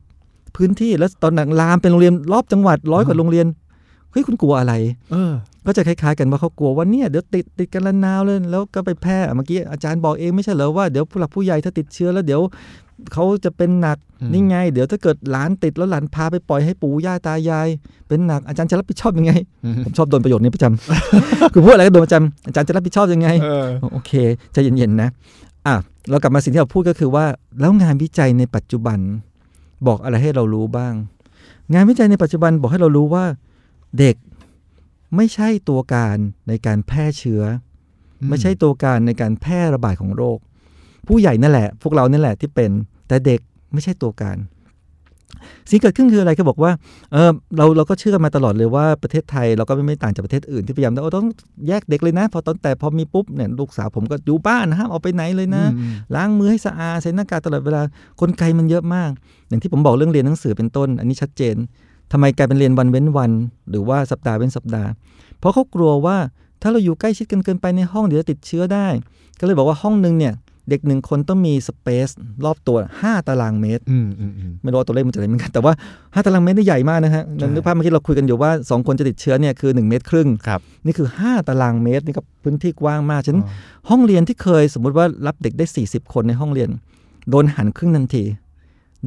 พื้นที่แล้วตอนหนังลามเป็นโรงเรียนรอบจังหวัดร้อยกว่าโรงเรียนเฮ้ยคุณกลัวอะไร เออ ก็จะคล้ายๆกันว่าเขากลัวว่าเนี่ยเดี๋ยวติดติดกันละนาวเลยแล้วก็ไปแพร่เมื่อกี้อาจารย์บอกเองไม่ใช่เหรอว่าเดี๋ยวผู้หลักผู้ใหญ่ถ้าติดเชื้อแล้วเดี๋ยว เขาจะเป็นหนักอืมนี่ไง เดี๋ยวถ้าเกิดหลานติดแล้วหลานพาไปปล่อยให้ปู่ย่าตายาย เป็นหนักอาจารย์จะรับผิดชอบยังไงอืมผมชอบโดนประโยคนี้ประจำคือพูดอะไรก็โดนประจำอาจารย์จะรับผิดชอบยังไงเออโอเคใจเย็นๆนะอะเรากลับมาสิ่งที่เราพูดก็คือว่า แล้วงานวิจัยในปัจจุบันบอกอะไรให้เรารู้บ้าง งานวิจัยในปัจจุบันบอกให้เรารู้ว่าเด็กไม่ใช่ตัวการในการแพร่เชื้ออมไม่ใช่ตัวการในการแพร่ระบาดของโรค ผู้ใหญ่นั่นแหละ พวกเรานั่นแหละที่เป็น แต่เด็กไม่ใช่ตัวการสิ่งเกิดขึ้นคืออะไรก็บอกว่าเออเราเราก็เชื่อมาตลอดเลยว่าประเทศไทยเราก็ไม่ไม่ต่างจากประเทศอื่นที่พยายามว่าต้องแยกเด็กเลยนะ พอตอนแต่พอมีปุ๊บเนี่ยลูกสาวผมก็อยู่บ้านห้ามออกไปไหนเลยนะอืมล้างมือให้สะอาดใส่หน้ากากตลอดเวลากลไกมันเยอะมาก อย่างที่ผมบอกเรื่องเรียนหนังสือเป็นต้น อันนี้ชัดเจนทำไมกลายเป็นเรียนวันเว้นวัน หรือว่าสัปดาห์เว้นสัปดาห์ เพราะเขากลัวว่าถ้าเราอยู่ใกล้ชิดกันเกินไปในห้องเดี๋ยวจะติดเชื้อได้ ก็เลยบอกว่าห้องหนึ่งเนี่ย เด็กหนึ่งคนต้องมีสเปซรอบตัว 5 ตารางเมตรอืมอืมอืมไม่รู้ว่าตัวเลขมันจะอะไรเหมือนกัน แต่ว่า 5 ตารางเมตรนี่ใหญ่มากนะฮะใช่นึกภาพเมื่อกี้เราคุยกันอยู่ว่า 2 คนจะติดเชื้อเนี่ยคือ 1 เมตรครึ่งครับนี่คือ 5 ตารางเมตรนี่ก็พื้นที่กว้างมากฉะนั้นอ๋อห้องเรียนที่เคยสมมุติว่ารับเด็กได้ 40 คนในห้องเรียน โดนหันครึ่งทันที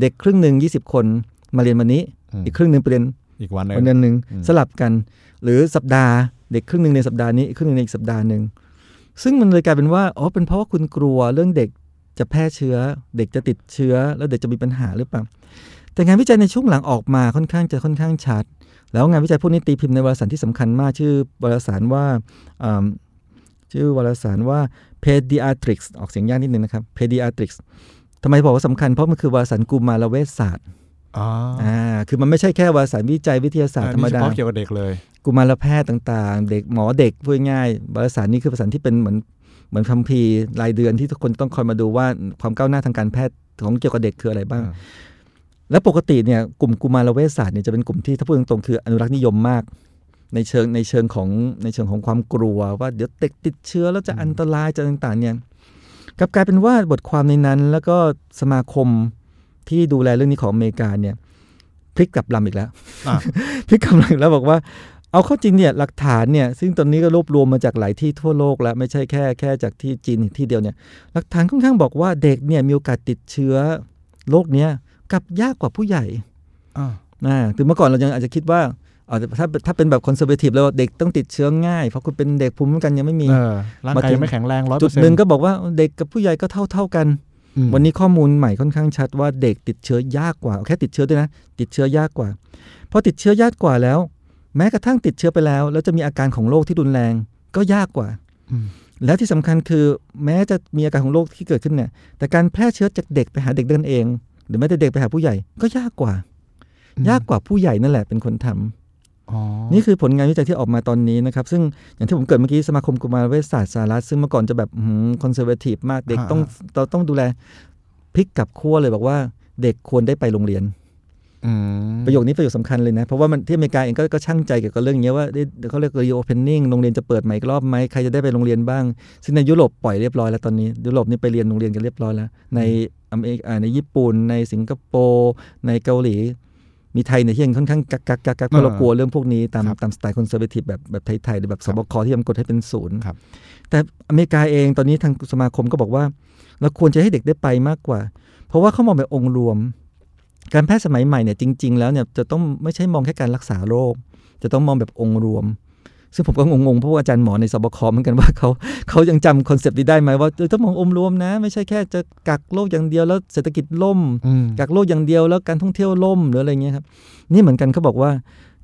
เด็กครึ่งหนึ่ง20 คนมาเรียนวันนี้มอีกครึ่งหนึ่งไปเรียนอีกวันหนึ่งวันเดือนหนึ่งอืมสลับกัน หรือสัปดาห์เด็กครึ่งหนึ่งในสัปดาห์นี้อีกครึ่งหนึ่งในอีกสัปดาห์หนึ่ง ซึ่งมันเลยกลายเป็นว่าอ๋อเป็นเพราะว่าคุณกลัวเรื่องเด็กจะแพร่เชื้อ เด็กจะติดเชื้อ แล้วเด็กจะมีปัญหาหรือเปล่าแต่งานวิจัยในช่วงหลังออกมาค่อนข้างจะค่อนข้างชัด แล้วงานวิจัยพวกนี้ตีพิมพ์ในวารสารที่สำคัญมากชื่อวารสารว่าอ่าชื่อวารสารว่า Pediatrics ออกเสียงยากนิดนึงนะครับ Pediatrics ทำไมบอกว่าสำคัญเพราะมันคือวารสารกุมารเวชศาสตร์ อ๋ออ่าคือมันไม่ใช่แค่วารสารวิจัยวิทยาศาสตร์ธรรมอันนี้ดาเฉพาะเกี่ยวกับเด็กเลย กุมารแพทย์ต่างๆ เด็กหมอเด็กพูดง่ายๆวารสารนี้คือวารสารที่เป็นเหมือนเหมือนคัมภีร์รายเดือนที่ทุกคนต้องคอยมาดูว่าความก้าวหน้าทางการแพทย์ของเกี่ยวกับเด็กคืออะไรบ้างอ่าและปกติเนี่ยกลุ่มกุมารเวชศาสตร์เนี่ยจะเป็นกลุ่มที่ถ้าพูดตรงๆคืออนุรักษ์นิยมมาก ในเชิงในเชิงของในเชิงของความกลัวว่าเดี๋ยวเด็กติดเชื้อแล้วจะอันตรายจะต่างๆเนี่ยกลับกลายเป็นว่าบทความในนั้นแล้วก็สมาคม ที่ดูแลเรื่องนี้ของอเมริกาเนี่ยพลิกกลับลำอีกแล้วอะพลิกกลับลำอีกแล้วบอกว่าเอาเข้าจริงเนี่ยหลักฐานเนี่ยซึ่งตอนนี้ก็รวบรวมมาจากหลายที่ทั่วโลกแล้วไม่ใช่แค่แค่จากที่จีนที่เดียวเนี่ยหลักฐานค่อนข้างบอกว่าเด็กเนี่ยมีโอกาสติดเชื้อโรคเนี้ยกลับยากกว่าผู้ใหญ่อ่านะคือเมื่อก่อนเรายังอาจจะคิดว่าเอาแต่ถ้าถ้าเป็นแบบคอนเซอร์เวทีฟแล้วเด็กต้องติดเชื้อง่าย เพราะคุณเป็นเด็กภูมิคุ้มกันยังไม่มีเออร่างมาถึกายงไม่แข็งแรงร้อยเปจุอดร์เซ็นหนึ่งต์ก็บอกว่าเด็กกับผู้ใหญ่ก็เท่าเท่าๆกัน วันนี้ข้อมูลใหม่ค่อนข้างชัดว่าเด็กติดเชื้อยากกว่าเอาแค่ติดเชื้อด้วยนะ ติดเชื้อยากกว่าพอติดเชื้อยากกว่าแล้ว แม้กระทั่งติดเชื้อไปแล้ว แล้วจะมีอาการของโรคที่รุนแรงก็ยากกว่าแล้วที่สำคัญคือแม้จะมีอาการของโรคที่เกิดขึ้นเนี่ย แต่การแพร่เชื้อจากเด็กไปหาเด็กกันเอง หรือแม้แต่เด็กไปหาผู้ใหญ่ก็ยากกว่า ยากกว่าผู้ใหญ่นั่นแหละเป็นคนทำอ๋อ นี่คือผลงานวิจัยที่ออกมาตอนนี้นะครับ ซึ่งอย่างที่ผมเกริ่นเมื่อกี้สมาคมกุมารเวชศาสตร์สหรัฐซึ่งเมื่อก่อนจะแบบ conservative มากเด็กต้องเราต้องดูแลพลิกกลับขั้วเลยบอกว่าเด็กควรได้ไปโรงเรียนอืมประโยคนี้ประโยคสำคัญเลยนะ เพราะว่ามันที่อเมริกาเองก็ก็ชั่งใจเกี่ยวกับเรื่องนี้ว่าได้เขาเรียก reopening โรงเรียนจะเปิดใหม่อีกรอบไหมใครจะได้ไปโรงเรียนบ้าง ซึ่งในยุโรปปล่อยเรียบร้อยแล้วตอนนี้ ยุโรปนี่ไปเรียนโรงเรียนกันเรียบร้อยแล้ว ในอเมริกาในญี่ปุ่น ในสิงคโปร์ในเกาหลี มีไทยเนี่ยที่ยังค่อนข้างกักกักกักกักเพราะเรากลัวเรื่องพวกนี้ตามตามสไตล์ conservative แบบแบบไทยๆหรือแบบศบคที่พยายามกดให้เป็นศูนย์ครับแต่อเมริกาเองตอนนี้ทางสมาคมก็บอกว่าเราควรจะให้เด็กได้ไปมากกว่า เพราะว่าเขามองแบบองค์รวม การแพทย์สมัยใหม่เนี่ยจริง ๆ แล้วเนี่ยจะต้องไม่ใช่มองแค่การรักษาโรค จะต้องมองแบบองค์รวม ซึ่งผมก็งงๆเพราะว่าอาจารย์หมอในศบคเหมือนกันว่าเขาเขายังจำ concept นี้ได้ไหมว่าเออต้องมององค์รวมนะ ไม่ใช่แค่จะกักโรคอย่างเดียวแล้วเศรษฐกิจล่มอืมกักโรคอย่างเดียวแล้วการท่องเที่ยวล่มหรืออะไรเงี้ยครับนี่เหมือนกันเขาบอกว่า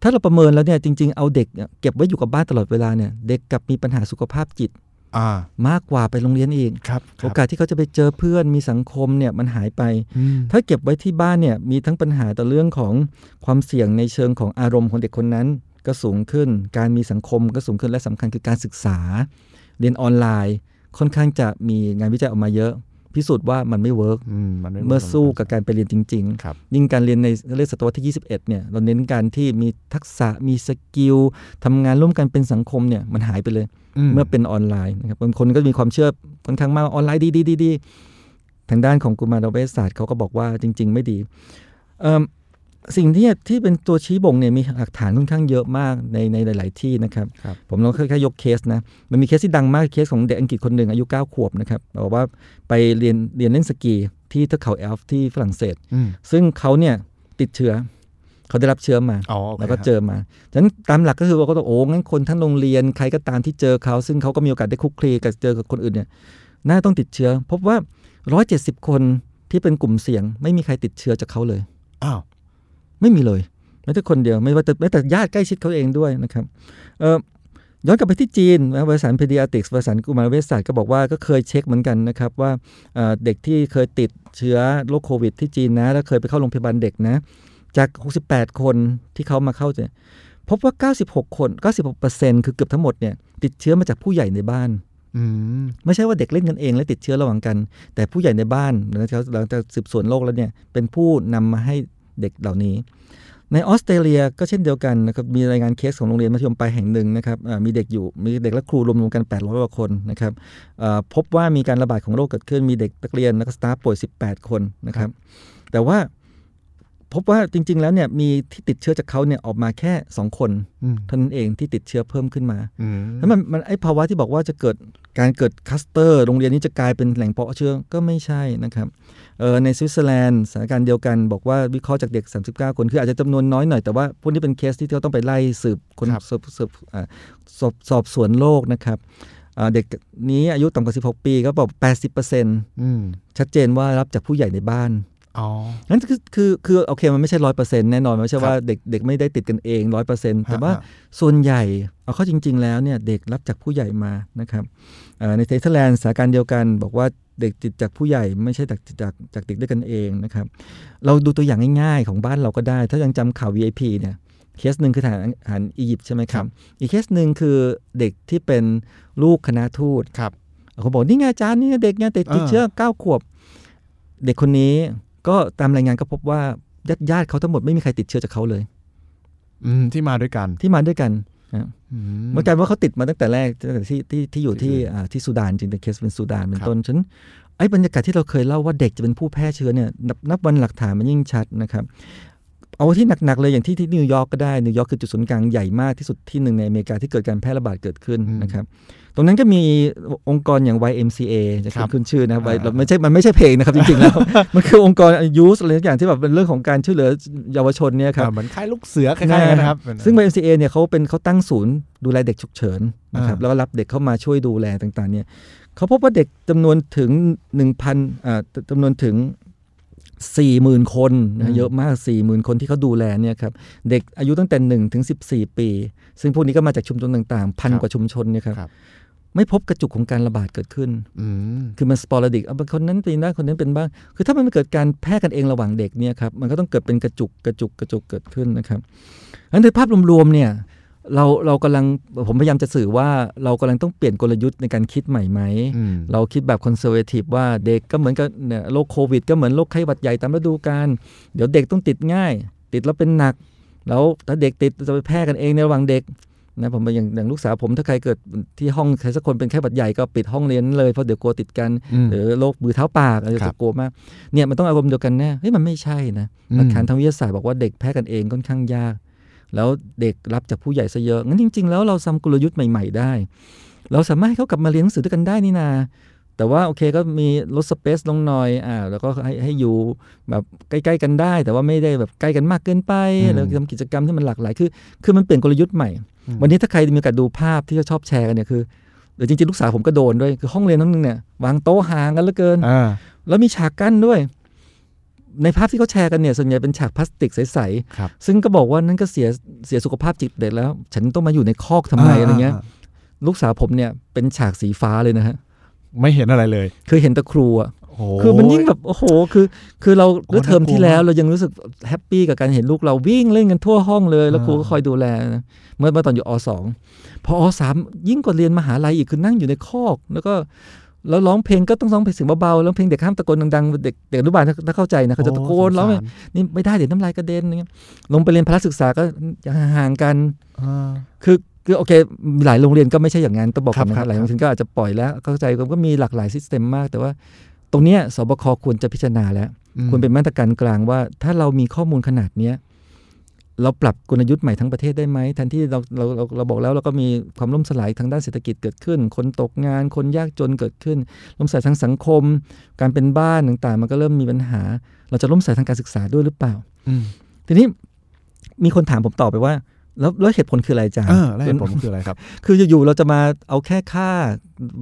ถ้าเราประเมินแล้วเนี่ยจริง ๆ เอาเด็กเนี่ยเก็บไว้อยู่กับบ้านตลอดเวลาเนี่ยเด็กกลับมีปัญหาสุขภาพจิตอ่ามากกว่าไปโรงเรียนอีกครับครับ โอกาสที่เขาจะไปเจอเพื่อนมีสังคมเนี่ยมันหายไปอืมถ้าเก็บไว้ที่บ้านเนี่ยมีทั้งปัญหาต่อเรื่องของความเสี่ยงในเชิงของอารมณ์ของเด็กคนนั้น ก็สูงขึ้น การมีสังคมก็สูงขึ้นและสำคัญคือการศึกษา เรียนออนไลน์ ค่อนข้างจะมีงานวิจัยออกมาเยอะ พิสูจน์ว่ามันไม่ work อืมมันไม่ เมื่อสู้กับการไปเรียนจริงครับๆยิ่งการเรียนในเรื่องศตวรรษที่ 21 เนี่ยเราเน้นการที่มีทักษะมี skill ทำงานร่วมกันเป็นสังคมเนี่ยมันหายไปเลย เมื่อเป็นออนไลน์นะครับบางคนก็มีความเชื่อค่อนข้างมากว่าออนไลน์ดีดีดีดีทางด้านของกุมารเวชศาสตร์เขาก็บอกว่าจริง ๆ ไม่ดีเอิ่ม สิ่งที่ที่เป็นตัวชี้บ่งเนี่ยมีหลักฐานค่อนข้างเยอะมากในในหลาย ๆ ที่นะครับครับผมลองแค่แค่ยกเคสนะมันมีเคสที่ดังมากเคสของเด็กอังกฤษคนหนึ่งอายุ 9 ขวบนะครับบอกว่าไปเรียนเรียนเล่นสกีที่เทือกเขาแอลป์ที่ฝรั่งเศสอืมซึ่งเขาเนี่ยติดเชื้อเขาได้รับเชื้อมาอ๋อโอเคแล้วก็เจอมาฉะนั้นตามหลักก็คือว่าก็ต้องโอ้งั้นคนทั้งโรงเรียนใครก็ตามที่เจอเขา ซึ่งเขาก็มีโอกาสได้คลุกคลีกับเจอกับคนอื่นเนี่ยน่าต้องติดเชื้อ พบว่า 170 คนที่เป็นกลุ่มเสี่ยง ไม่มีใครติดเชื้อจากเขาเลยอ้าว ไม่มีเลยแม้แต่คนเดียวไม่ว่าแต่แม้แต่ญาติใกล้ชิดเขาเองด้วยนะครับเออย้อนกลับไปที่จีนนะบริษัทเพดีอาติกส์บริษัทกุมารเวชศาสตร์ก็บอกว่าก็เคยเช็คเหมือนกันนะครับว่าเอ่อเด็กที่เคยติดเชื้อโรคโควิดที่จีนนะ แล้วเคยไปเข้าโรงพยาบาลเด็กนะ จาก 68 คนที่เขามาเข้าเนี่ยพบว่า 96 คน 96%คือเกือบทั้งหมดเนี่ยติดเชื้อมาจากผู้ใหญ่ในบ้านอืมไม่ใช่ว่าเด็กเล่นกันเองแล้วติดเชื้อระหว่างกัน แต่ผู้ใหญ่ในบ้านหลังจากหลังจากสืบสวนโรคแล้วเนี่ยเป็นผู้นำมาให้ เด็กเหล่านี้ ในออสเตรเลียก็เช่นเดียวกันนะครับมีรายงานเคสของโรงเรียนมัธยมปลายแห่งหนึ่งนะครับมีเด็กอยู่มีเด็กและครูรวมๆกัน 800กว่าคนนะครับพบว่ามีการระบาดของโรคเกิดขึ้นมีเด็กนักเรียนและก็สตาฟป่วย 18 คนนะครับแต่ว่า พบว่าจริง ๆ แล้วเนี่ยมีที่ติดเชื้อจากเขาเนี่ยออกมาแค่ 2 คนอืมเท่านั้นเองที่ติดเชื้อเพิ่มขึ้นมาอืมแล้วมันมันไอ้ภาวะที่บอกว่าจะเกิดการเกิดคลัสเตอร์ โรงเรียนนี้จะกลายเป็นแหล่งเพาะเชื้อก็ไม่ใช่นะครับเออในสวิตเซอร์แลนด์สถานการณ์เดียวกันบอกว่าวิเคราะห์จากเด็ก 39 คนคืออาจจะจำนวนน้อยหน่อยแต่ว่าพวกนี้เป็นเคสที่เขาต้องไปไล่สืบคนสืบสืบอ่าสอบสอบสวนโรคนะครับอ่าเด็กนี้อายุต่ำกว่า 16 ปีก็บอก 80%อืมชัดเจนว่ารับจากผู้ใหญ่ในบ้าน อ๋อนั้นคือคือคือโอเคมันไม่ใช่ร้อยเปอร์เซ็นต์แน่นอนไม่ใช่ว่าเด็กเด็กไม่ได้ติดกันเองร้อยเปอร์เซ็นต์แต่ว่าฮะส่วนใหญ่เอาเข้าจริง ๆ แล้วเนี่ยเด็กรับจากผู้ใหญ่มานะครับเอ่อในเนเธอร์แลนด์สถานการณ์เดียวกัน บอกว่าเด็กติดจากผู้ใหญ่ไม่ใช่จากจากจากเด็กด้วยกันเองนะครับเราดูตัวอย่างง่ายๆของบ้านเราก็ได้ ถ้ายังจำข่าว VIP เนี่ยเคสหนึ่งคือทหารทหารอียิปต์ใช่ไหมครับ อีกเคสหนึ่งคือเด็กที่เป็นลูกคณะทูตครับเขาบอกนี่ไงอาจารย์นี่ไงเด็กไงติดติดอ่าเชื้อเก้าขวบ เด็กคนนี้ ก็ตามรายงานก็พบว่าญาติญาติๆเขาทั้งหมดไม่มีใครติดเชื้อจากเขาเลย อืมที่มาด้วยกันที่มาด้วยกันอืม เหมือนกันว่าเขาติดมาตั้งแต่แรกตั้งแต่ที่ที่ที่อยู่ที่อ่าที่สุดานจริงแต่เคสเป็นสุดานเป็นต้นครับ ฉะนั้นไอ้บรรยากาศที่เราเคยเล่าว่าเด็กจะเป็นผู้แพร่เชื้อเนี่ยนับนับวันหลักฐานมันยิ่งชัดนะครับ เอาที่หนักๆเลยอย่างที่ที่นิวยอร์กก็ได้นิวยอร์กคือจุดศูนย์กลางใหญ่มากที่สุดที่หนึ่งในอเมริกาที่เกิดการแพร่ระบาดเกิดขึ้นนะครับตรงนั้นก็มีองค์กรอย่าง YMCA จะขึ้นขึ้นชื่อนะครับ Y- ไม่ใช่มันไม่ใช่เพลงนะครับจริงๆแล้วมันคือองค์กรยูสอะไรทุกอย่างที่แบบเป็นเรื่องของการช่วยเหลือเยาวชนเนี่ยครับอ่าเหมือนค่ายลูกเสือคล้ายๆกันนะครับ ซึ่ง YMCA เนี่ยเขาเป็นเขาตั้งศูนย์ดูแลเด็กฉุกเฉินนะครับอ่าแล้วก็รับเด็กเข้ามาช่วยดูแลต่างๆเนี่ยเขาพบว่าเด็กจำนวนถึง1,000อ่าจำนวนถึง 40,000คนนะเยอะมาก40,000คนที่เขาดูแลเนี่ยครับเด็กอายุตั้งแต่1ถึง14ปี ซึ่งพวกนี้ก็มาจากชุมชนต่างๆ พันกว่าชุมชนเนี่ยครับครับไม่พบกระจุกของการระบาดเกิดขึ้นอืมคือมัน sporadic เอาคนนั้นเป็นได้คนนั้นเป็นบ้าง คือถ้ามันไม่เกิดการแพร่กันเองระหว่างเด็กเนี่ยครับ มันก็ต้องเกิดเป็นกระจุกกระจุกกระจุกเกิดขึ้นนะครับอันในภาพรวมๆเนี่ย เราเรากำลังผมพยายามจะสื่อว่าเรากำลังต้องเปลี่ยนกลยุทธ์ในการคิดใหม่ไหมอืมเราคิดแบบ conservative ว่าเด็กก็เหมือนกับเนี่ยโรคโควิด ก็เหมือนโรคไข้หวัดใหญ่ตามฤดูกาลเดี๋ยวเด็กต้องติดง่าย ติดแล้วเป็นหนัก แล้วถ้าเด็กติดจะไปแพร่กันเองในระหว่างเด็กนะผมอย่างอย่างลูกสาวผมถ้าใครเกิดที่ห้องใครสักคนเป็นไข้หวัดใหญ่ก็ปิดห้องเรียนเลยเพราะเดี๋ยวกลัวติดกันอืมหรือโรคมือเท้าปากอะไรครัจะบกลัวมากเนี่ยมันต้องอารมณ์เดียวกันแน่เฮ้ยมันไม่ใช่นะอืมหลักฐานทางวิทยาศาสตร์บอกว่าเด็กแพร่กันเองค่อนข้างยาก แล้วเด็กรับจากผู้ใหญ่ซะเยอะ งั้นจริง ๆ แล้วเราทำกลยุทธ์ใหม่ ๆ ได้ เราสามารถให้เขากลับมาเรียนหนังสือด้วยกันได้นี่นาแต่ว่าโอเคก็มีลดสเปซลงหน่อยอ่าแล้วก็ให้ให้อยู่แบบใกล้ ๆ กันได้ แต่ว่าไม่ได้แบบใกล้กันมากเกินไปอืมแล้วทำกิจกรรมที่มันหลากหลายคือคือมันเปลี่ยนกลยุทธ์ใหม่อืมวันนี้ถ้าใครมีโอกาสดูภาพที่เขาชอบแชร์กันเนี่ยคือหรือจริงๆลูกสาวผมก็โดนด้วยคือห้องเรียนทั้งนึงเนี่ยวางโต๊ะห่างกันเหลือเกินอ่าแล้วมีฉากกั้นด้วย ในภาพที่เขาแชร์กันเนี่ยส่วนใหญ่เป็นฉากพลาสติกใสครับๆซึ่งก็บอกว่านั่นก็เสียเสียสุขภาพจิตเด็กแล้ว ฉันต้องมาอยู่ในคอกทำไมอะไรเงี้ย ลูกสาวผมเนี่ยเป็นฉากสีฟ้าเลยนะฮะไม่เห็นอะไรเลย คือเห็นแต่ครูอะโอ้คือมันยิ่งแบบโอ้โห คือ คือเราโอ้เมื่อเทอมที่น่ากลัวแล้วเรายังรู้สึก happy กับการเห็นลูกเราวิ่งเล่นกันทั่วห้องเลย แล้วอ่าครูก็คอยดูแลนะเมื่อเมื่อตอนอยู่อสองพออสามยิ่งกว่าเรียนมหาลัยอีกคือนั่งอยู่ในคอก แล้วก็ แล้วร้องเพลงก็ต้องร้องเพลงเสียงเบาๆแล้วเพลงเด็กห้ามตะโกนดังๆ เด็กเด็กอนุบาลถ้าถ้าเข้าใจนะเขาจะตะโกนร้องสไปสารนี่ไม่ได้เดี๋ยวน้ำลายกระเด็นอย่างเงี้ยลงไปเรียนพลศึกษาก็ห่างๆกันอ่าคือคือโอเค หลายโรงเรียนก็ไม่ใช่อย่างนั้นต้องบอกก่อนครันะบหลายโรงครับเรียนก็อาจจะปล่อยแล้วเข้าใจก็มีหลากหลายซิสเต็มมาก แต่ว่า ตรงเนี้ยสบคควรจะพิจารณาแล้วอืมควรเป็นมาตรการกลางว่า ถ้าเรามีข้อมูลขนาดเนี้ย เราปรับกลยุทธ์ใหม่ทั้งประเทศได้ไหมแทนที่เราเราเราเราบอกแล้วเราก็มีความล่มสลายทางด้านเศรษฐกิจเกิดขึ้น คนตกงาน คนยากจนเกิดขึ้น ล่มสลายทางสังคม การเป็นบ้านต่างๆ มันก็เริ่มมีปัญหา เราจะล่มสลายทางการศึกษาด้วยหรือเปล่าอืมทีนี้มีคนถามผมตอบไปว่า แล้วแล้วเหตุผลคืออะไรอาจารย์เออแล้วเหตุผลคืออะไรครับ คืออยู่ๆเราจะมาเอาแค่ค่า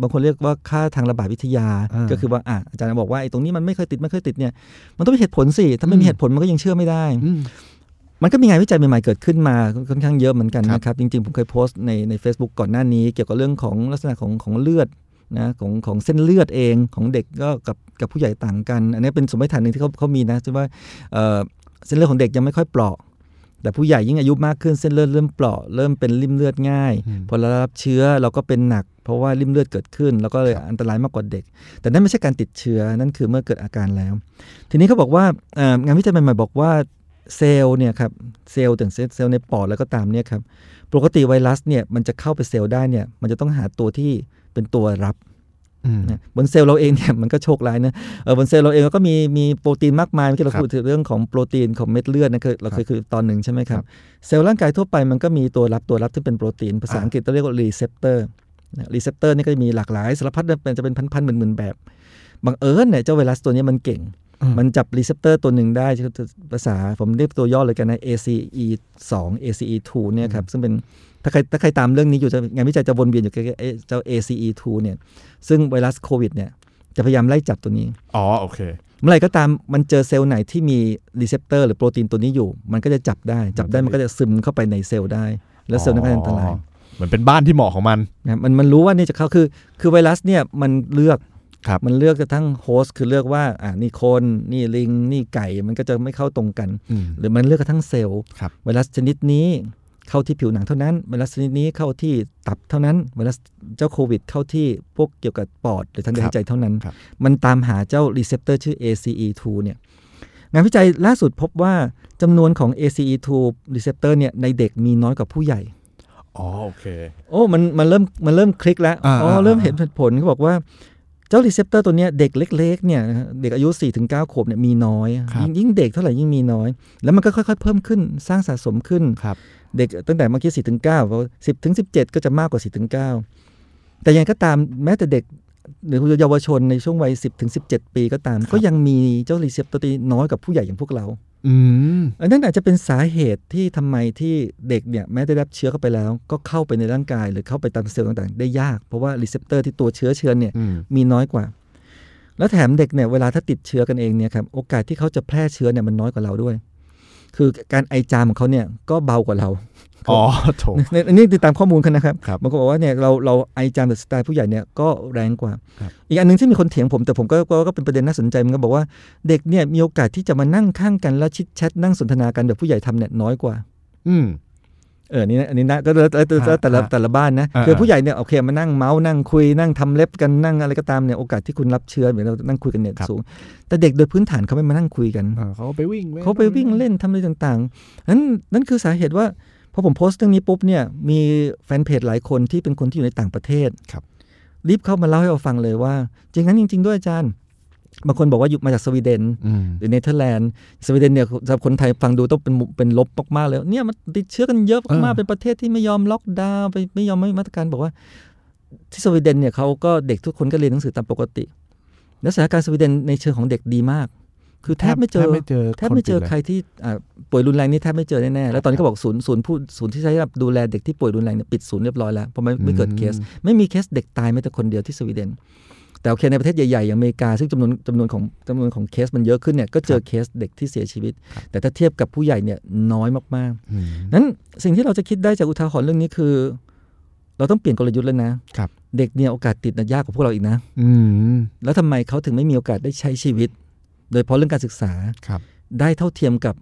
บางคนเรียกว่าค่าทางระบาดวิทยาอ่าก็คือว่าอะอาจารย์บอกว่าไอ้ตรงนี้มันไม่เคยติดไม่เคยติดเนี่ยมันต้องมีเหตุผลสิถ้าไม่อืมีมเหตุผลมันก็ยังเชื่อไม่ได้อื มมันก็มีงานวิจัยใหม่ๆเกิดขึ้นมาค่อนข้างเยอะเหมือนกันครับนะครับ จริงๆ ผมเคยโพสต์ในใน Facebook ก่อนหน้านี้ เกี่ยวกับเรื่องของลักษณะของของเลือดนะของของเส้นเลือดเองของเด็กก็กับกับผู้ใหญ่ต่างกัน อันนี้เป็นสมมติฐานหนึ่งที่เขาเขามีนะที่ว่าเอ่อเส้นเลือดของเด็กยังไม่ค่อยเปราะแต่ผู้ใหญ่ยิ่งอายุมากขึ้นเส้นเลือดเริ่มเปราะเริ่มเป็นริ่มเลือดง่ายอืมพอเรารับเชื้อเราก็เป็นหนัก เพราะว่าริ่มเลือดเกิดขึ้น แล้วก็เลยครับอันตรายมากกว่าเด็ก แต่นั่นไม่ใช่การติดเชื้อนั่นคือเมื่อเกิดอาการแล้ว ทีนี้เขาบอกว่าเอ่องานวิจัยใหม่ๆบอกว่า เซลล์เนี่ยครับเซลล์ถึงเซลล์เซลล์ในปอดแล้วก็ตามเนี่ยครับปกติไวรัสเนี่ยมันจะเข้าไปเซลล์ได้เนี่ยมันจะต้องหาตัวที่เป็นตัวรับอืมนะบนเซลล์เราเองเนี่ยมันก็โชคร้ายนะเออบนเซลล์เราเองก็มีมีโปรตีนมากมายเมื่อกี้เราครับพูดถึงเรื่องของโปรตีนของเม็ดเลือดนะคือเราเคยคือตอนหนึ่งใช่ไหมครัครับบเซลล์ร่างกายทั่วไปมันก็มีตัวรับตัวรับที่เป็นโปรตีน ภาษาอ่าอังกฤษเราเรียกว่า receptor receptor นี่ก็จะมีหลากหลายสารพัดเป็นจะเป็นพันๆหมื่นๆแบบบังเอิญเนี่ยเจ้าไวรัสตัวนี้มันเก่ง มันจับ receptor ตัวหนึ่งได้ชื่อภาษาผมเรียกตัวย่อเลยกันนะ ACE 2 ACE 2เนี่ยครับซึ่งเป็นถ้าใครถ้าใครตามเรื่องนี้อยู่จะงานวิจัยจะวนเวียนอยู่กับไอ้เจ้า ACE 2เนี่ยซึ่งไวรัสโควิดเนี่ยจะพยายามไล่จับตัวนี้ อ๋อโอเค เมื่อไหร่ก็ตามมันเจอเซลล์ไหนที่มี receptor หรือโปรตีนตัวนี้อยู่ มันก็จะจับได้ จับได้มันก็จะซึมเข้าไปในเซลล์ได้ แล้วเซลล์นั้นก็อันตรายเหมือนเป็นบ้านที่เหมาะของมันนะมันมันรู้ว่านี่จะเข้าคือ คือไวรัสเนี่ยมันเลือกครับ มันเลือกกระทั่ง host คือเลือกว่าอ่านี่คนนี่ลิง นี่ไก่มันก็จะไม่เข้าตรงกันอืมหรือมันเลือกกระทั่งเซลล์ครับไวรัสชนิดนี้เข้าที่ผิวหนังเท่านั้นไวรัสชนิดนี้เข้าที่ตับเท่านั้นไวรัสเจ้าโควิด เข้าที่พวกเกี่ยวกับปอดหรือทางเดินหายใจเท่านั้นครับมันตามหาเจ้า receptor ชื่อ ACE2 เนี่ยงานวิจัยล่าสุดพบว่าจำนวนของ ACE2 receptor เนี่ยในเด็กมีน้อยกว่าผู้ใหญ่อ๋อโอเค โอ้มันมันเริ่มมันเริ่มคลิกแล้วอ่าอ๋ออ่าเริ่มเห็นผลเขาบอกว่า เจ้า receptor ตัวเนี้ยเด็กเล็กๆเนี่ยนะฮะเด็กอายุ4-9ขวบเนี่ยมีน้อยยิ่งยิ่งเด็กเท่าไหร่ยิ่งมีน้อย แล้วมันก็ค่อยๆ เพิ่มขึ้นสร้างสะสมขึ้นครับเด็กตั้งแต่เมื่อกี้4ถึง9พอ10ถึง17ก็จะมากกว่า4ถึง9แต่ยังไงก็ตามแม้แต่เด็กหรือเยาวชนในช่วงวัย10ถึง17ปีก็ตาม ก็ยังมีเจ้า receptor ตัวนี้น้อยกว่าผู้ใหญ่อย่างพวกเรา อืมอันนั้นอาจจะเป็นสาเหตุที่ทำไมที่เด็กเนี่ยแม้ได้รับเชื้อเข้าไปแล้ว ก็เข้าไปในร่างกาย หรือเข้าไปตามเซลล์ต่างๆ ได้ยาก เพราะว่า receptor ที่ตัวเชื้อเชื้อเนี่ยอืมมีน้อยกว่า แล้วแถมเด็กเนี่ยเวลาถ้าติดเชื้อกันเองเนี่ยครับโอกาสที่เขาจะแพร่เชื้อเนี่ยมันน้อยกว่าเราด้วย คือการไอจามของเขาเนี่ยก็เบากว่าเราอ๋อโถในอันนี้ติดตามข้อมูลกันนะครับครับมันก็บอกว่าเนี่ยเราเราไอจามแบบสไตล์ผู้ใหญ่เนี่ยก็แรงกว่าครับอีกอันหนึงที่มีคนเถียงผมแต่ผมก็ก็ก็เป็นประเด็นน่าสนใจมันก็บอกว่าเด็กเนี่ยมีโอกาสที่จะมานั่งข้างกันแล้ว chit-chat นั่งสนทนากันแบบผู้ใหญ่ทำเนี่ยน้อยกว่า อืม เออนี่นะอันนี้นะก็แล้วแล้วแล้วแล้วแต่ละฮะแต่ละบ้านนะอ่าคือผู้ใหญ่เนี่ยโอเคมานั่งเมาส์นั่งคุยนั่งทำเล็บกันนั่งอะไรก็ตามเนี่ยโอกาสที่คุณรับเชื้อเหมือนเรานั่งคุยกันเนี่ยครับสูง แต่เด็กโดยพื้นฐานเขาไม่มานั่งคุยกันอ่าเขาไปวิ่งเขาไปวิ่งเล่นทำอะไรต่างๆนั้นนั่นคือสาเหตุว่าพอผมโพสต์เรื่องนี้ปุ๊บเนี่ยมีแฟนเพจหลายคนที่เป็นคนที่อยู่ในต่างประเทศครับรีบเข้ามาเล่าให้เราฟังเลยว่าจริงงั้นจริง ๆ ด้วยอาจารย์ บางคนบอกว่าอยู่มาจากสวีเดนอืมหรือเนเธอร์แลนด์สวีเดนเนี่ยสำหรับคนไทยฟังดูต้องเป็นมุเป็นลบมากๆเลยเนี่ยมันติดเชื้อกันเยอะมากๆเป็นประเทศที่ไม่ยอมล็อกดาวน์ไปไม่ยอมไม่มีมาตรการบอกว่า ที่สวีเดนเนี่ยเขาก็เด็กทุกคนก็เรียนหนังสือตามปกติ และสถานการณ์สวีเดนในเชิงของเด็กดีมาก คือแทบไม่เจอแทบไม่เจอแทบไม่เจอคนติดลยใครที่อ่าป่วยรุนแรงนี่แทบไม่เจอแน่ๆแล้วตอนนี้ก็บอกศูนย์ศูนย์ผู้ศูนย์ที่ใช้สำหรับดูแลเด็กที่ป่วยรุนแรงเนี่ยปิดศูนย์เรียบร้อยแล้วเพราะไม่ไม่เกิดเคสไม่มีเคสเด็กตายแม้แต่คนเดียวที่สวีเดน แต่โอเคในประเทศใหญ่ๆอย่างอเมริกา ซึ่งจำนวนจำนวนของจำนวนของเคสมันเยอะขึ้นเนี่ยก็เจอเคสเด็กที่เสียชีวิต แต่ถ้าเทียบกับผู้ใหญ่เนี่ยน้อยมากอืมๆนั้นสิ่งที่เราจะคิดได้จากอุทาหรณ์เรื่องนี้คือ เราต้องเปลี่ยนกลยุทธ์แล้วนะครับเด็กเนี่ยโอกาสติดนะยากกว่าพวกเราอีกนะอืมแล้วทำไมเขาถึงไม่มีโอกาสได้ใช้ชีวิต โดยเฉพาะเรื่องการศึกษาครับได้เท่าเทียมกับ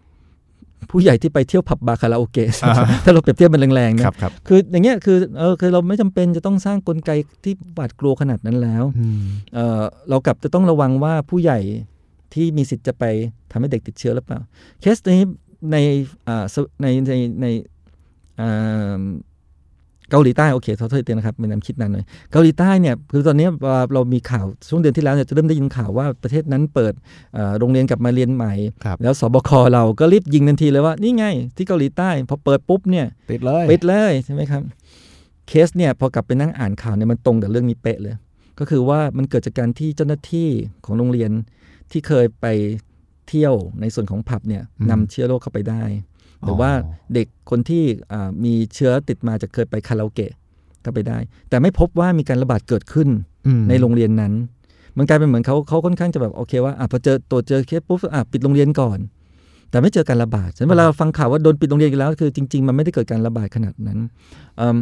ผู้ใหญ่ที่ไปเที่ยวผับบาร์คาราโอเกะอ่าถ้าเราเปรียบเทียบมันแรงๆนะครับครับคืออย่างเงี้ยคือเออคือเราไม่จำเป็นจะต้องสร้างกลไกที่หวาดกลัวขนาดนั้นแล้วอืมเออเรากลับจะต้องระวังว่าผู้ใหญ่ที่มีสิทธิ์จะไปทำให้เด็กติดเชื้อหรือเปล่าเคสนี้ในอ่าสวในในในอ่า เกาหลีใต้โอเคขอโทษทีนะครับไม่นำคิดนานหน่อยเกาหลีใต้เนี่ยคือตอนนี้เอ่อเรามีข่าวช่วงเดือนที่แล้วเนี่ยจะเริ่มได้ยินข่าวว่าประเทศนั้นเปิดเอ่อโรงเรียนกลับมาเรียนใหม่ครับแล้วสบคเราก็รีบยิงทันทีเลยว่านี่ไงที่เกาหลีใต้พอเปิดปุ๊บเนี่ยติดเลยปิดเลยใช่ไหมครับเคสเนี่ยพอกลับไปนั่งอ่านข่าวเนี่ยมันตรงกับเรื่องนี้เป๊ะเลย ก็คือว่ามันเกิดจากการที่เจ้าหน้าที่ของโรงเรียนที่เคยไปเที่ยวในส่วนของผับเนี่ยอืมนำเชื้อโรคเข้าไปได้ หรือว่าเด็กคนที่อ่ามีเชื้อติดมาจากเคยไปคาราโอเกะเข้าไปได้ แต่ไม่พบว่ามีการระบาดเกิดขึ้นอืมในโรงเรียนนั้น มันกลายเป็นเหมือนเขาเขาค่อนข้างจะแบบโอเคว่าอะพอเจอตัวเจอเคสปุ๊บอะปิดโรงเรียนก่อน แต่ไม่เจอการระบาดฉะนั้นเวลาเราฟังข่าวว่าโดนปิดโรงเรียนอีกแล้ว คือจริง ๆ มันไม่ได้เกิดการระบาดขนาดนั้นอืม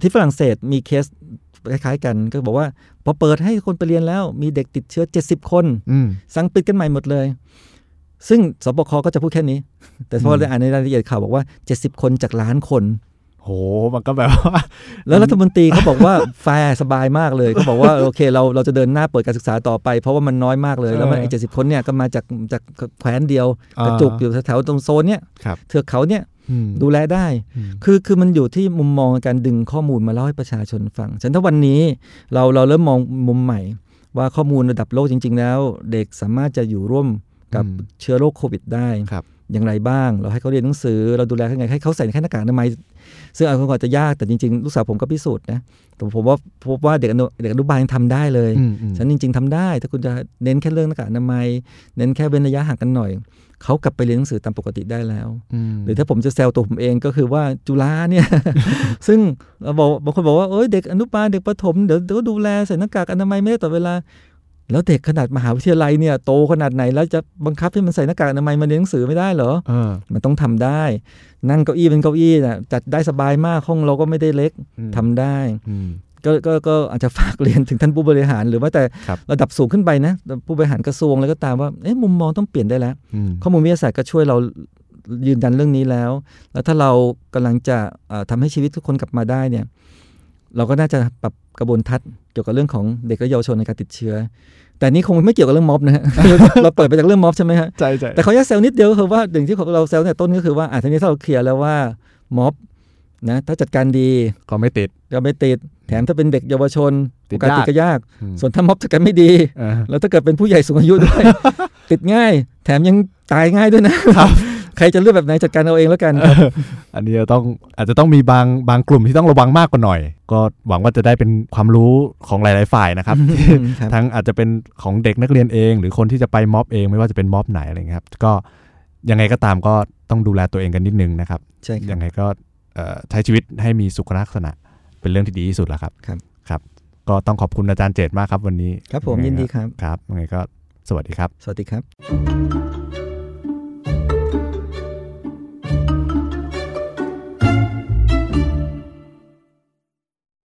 ที่ฝรั่งเศสมีเคสคล้ายๆกันก็บอกว่า พอเปิดให้คนไปเรียนแล้วมีเด็กติดเชื้อ 70 คนอืมสั่งปิดกันใหม่หมดเลย ซึ่งสบคก็จะพูดแค่นี้ แต่พออืมได้อ่านในรายละเอียดข่าวบอกว่า 70 คนจากล้านคน โห มันก็แบบว่า แล้วรัฐมนตรีเขาบอกว่าแฟร์สบายมากเลยเขาบอกว่าโอเคเราเราจะเดินหน้าเปิดการศึกษาต่อไป เพราะว่ามันน้อยมากเลย แล้วมันเออไอ้เจ็ดสิบคนเนี่ยก็มาจากจากแขวนเดียวอ่ากระจุกอยู่แถวๆตรงโซนเนี่ยครับเทือกเขาเนี่ยอืมดูแลได้อืมคือคือมันอยู่ที่มุมมองการดึงข้อมูลมาเล่าให้ประชาชนฟังฉันถ้าวันนี้เราเราเริ่มมองมุมใหม่ ว่าข้อมูลระดับโลกจริง ๆ แล้ว เด็กสามารถจะอยู่ร่วม กับอืมเชื้อโรคโควิดได้ครับอย่างไรบ้าง เราให้เขาเรียนหนังสือ เราดูแลเขาไง ให้เขาใส่แค่หน้ากากอนามัยซึ่งอาจจะจะยากแต่จริง ๆ ลูกสาวผมก็พิสูจน์นะแต่ผมว่าพบว่าเด็กอนุเด็กอนุบาลยังทำได้เลยอืมอืมฉันจริง ๆทำได้ ถ้าคุณจะเน้นแค่เรื่องหน้ากากอนามัย เน้นแค่เว้นระยะห่างกันหน่อย เขากลับไปเรียนหนังสือตามปกติได้แล้วอืมหรือถ้าผมจะแซวตัวผมเองก็คือว่าจุฬาเนี่ย ซึ่งเราบอกบางคนบอกว่าเอ้ยเด็กอนุบาลเด็กประถมเดี๋ยวเดี๋ยวดูแลใส่หน้ากากอนามัยไม่ได้ตลอดเวลา แล้วเด็กขนาดมหาวิทยาลัยเนี่ยโตขนาดไหน แล้วจะบังคับให้มันใส่หน้ากากอนามัยมาเรียนหนังสือไม่ได้เหรอเออมันต้องทำได้ นั่งเก้าอี้เป็นเก้าอี้น่ะจัดได้สบายมากห้องเราก็ไม่ได้เล็กอืมทำได้อืมก็ก็ก็อาจจะฝากเรียนถึงท่านผู้บริหาร หรือว่าแต่ครับระดับสูงขึ้นไปนะ ผู้บริหารกระทรวงแล้วก็ตามว่าเอ๊ะมุมมองต้องเปลี่ยนได้แล้วอืมข้อมูลวิทยาศาสตร์ก็ช่วยเรายืนยันเรื่องนี้แล้ว แล้วถ้าเรากำลังจะเอ่อทำให้ชีวิตทุกคนกลับมาได้เนี่ย เราก็น่าจะปรับกระบวนทัศน์เกี่ยวกับเรื่องของเด็กและเยาวชนในการติดเชื้อ แต่นี่คงไม่เกี่ยวกับเรื่องม็อบนะฮะ เราเปิดไปจากเรื่องม็อบใช่ไหมฮะใช่ใช่แต่เขาอยากแซวนิดเดียวก็คือว่าอย่างที่เราแซวเนี่ยต้นก็คือว่าอะทีนี้ถ้าเราเคลียร์แล้วว่าม็อบนะถ้าจัดการดีก็ไม่ติดก็ไม่ติด แถมถ้าเป็นเด็กเยาวชนติโอดกาสยากติดก็ยากอืมส่วนถ้าม็อบจัดการไม่ดีเออแล้วถ้าเกิดเป็นผู้ใหญ่สูงอายุด้วย ติดง่าย แถมยังตายง่ายด้วยนะ ใครจะเลือกแบบไหนจัดการเอาเองแล้วกันครับอันนี้จะต้องอาจจะต้องมีบางบางกลุ่มที่ต้องระวังมากกว่าหน่อย ก็หวังว่าจะได้เป็นความรู้ของหลาย ๆ ฝ่ายนะครับครับ ทั้งอาจจะเป็นของเด็กนักเรียนเอง หรือคนที่จะไปม็อบเองไม่ว่าจะเป็นม็อบไหนอะไรเงี้ยครับก็ยังไงก็ตามก็ต้องดูแลตัวเองกันนิดนึงนะครับใช่ครับยังไงก็เอ่อใช้ชีวิตให้มีสุขลักษณะเป็นเรื่องที่ดีที่สุดแล้วครับครับครับ ก็ต้องขอบคุณอาจารย์เจตมากครับวันนี้ ครับผมยินดีครับครับยังไงก็สวัสดีครับ สวัสดีครับ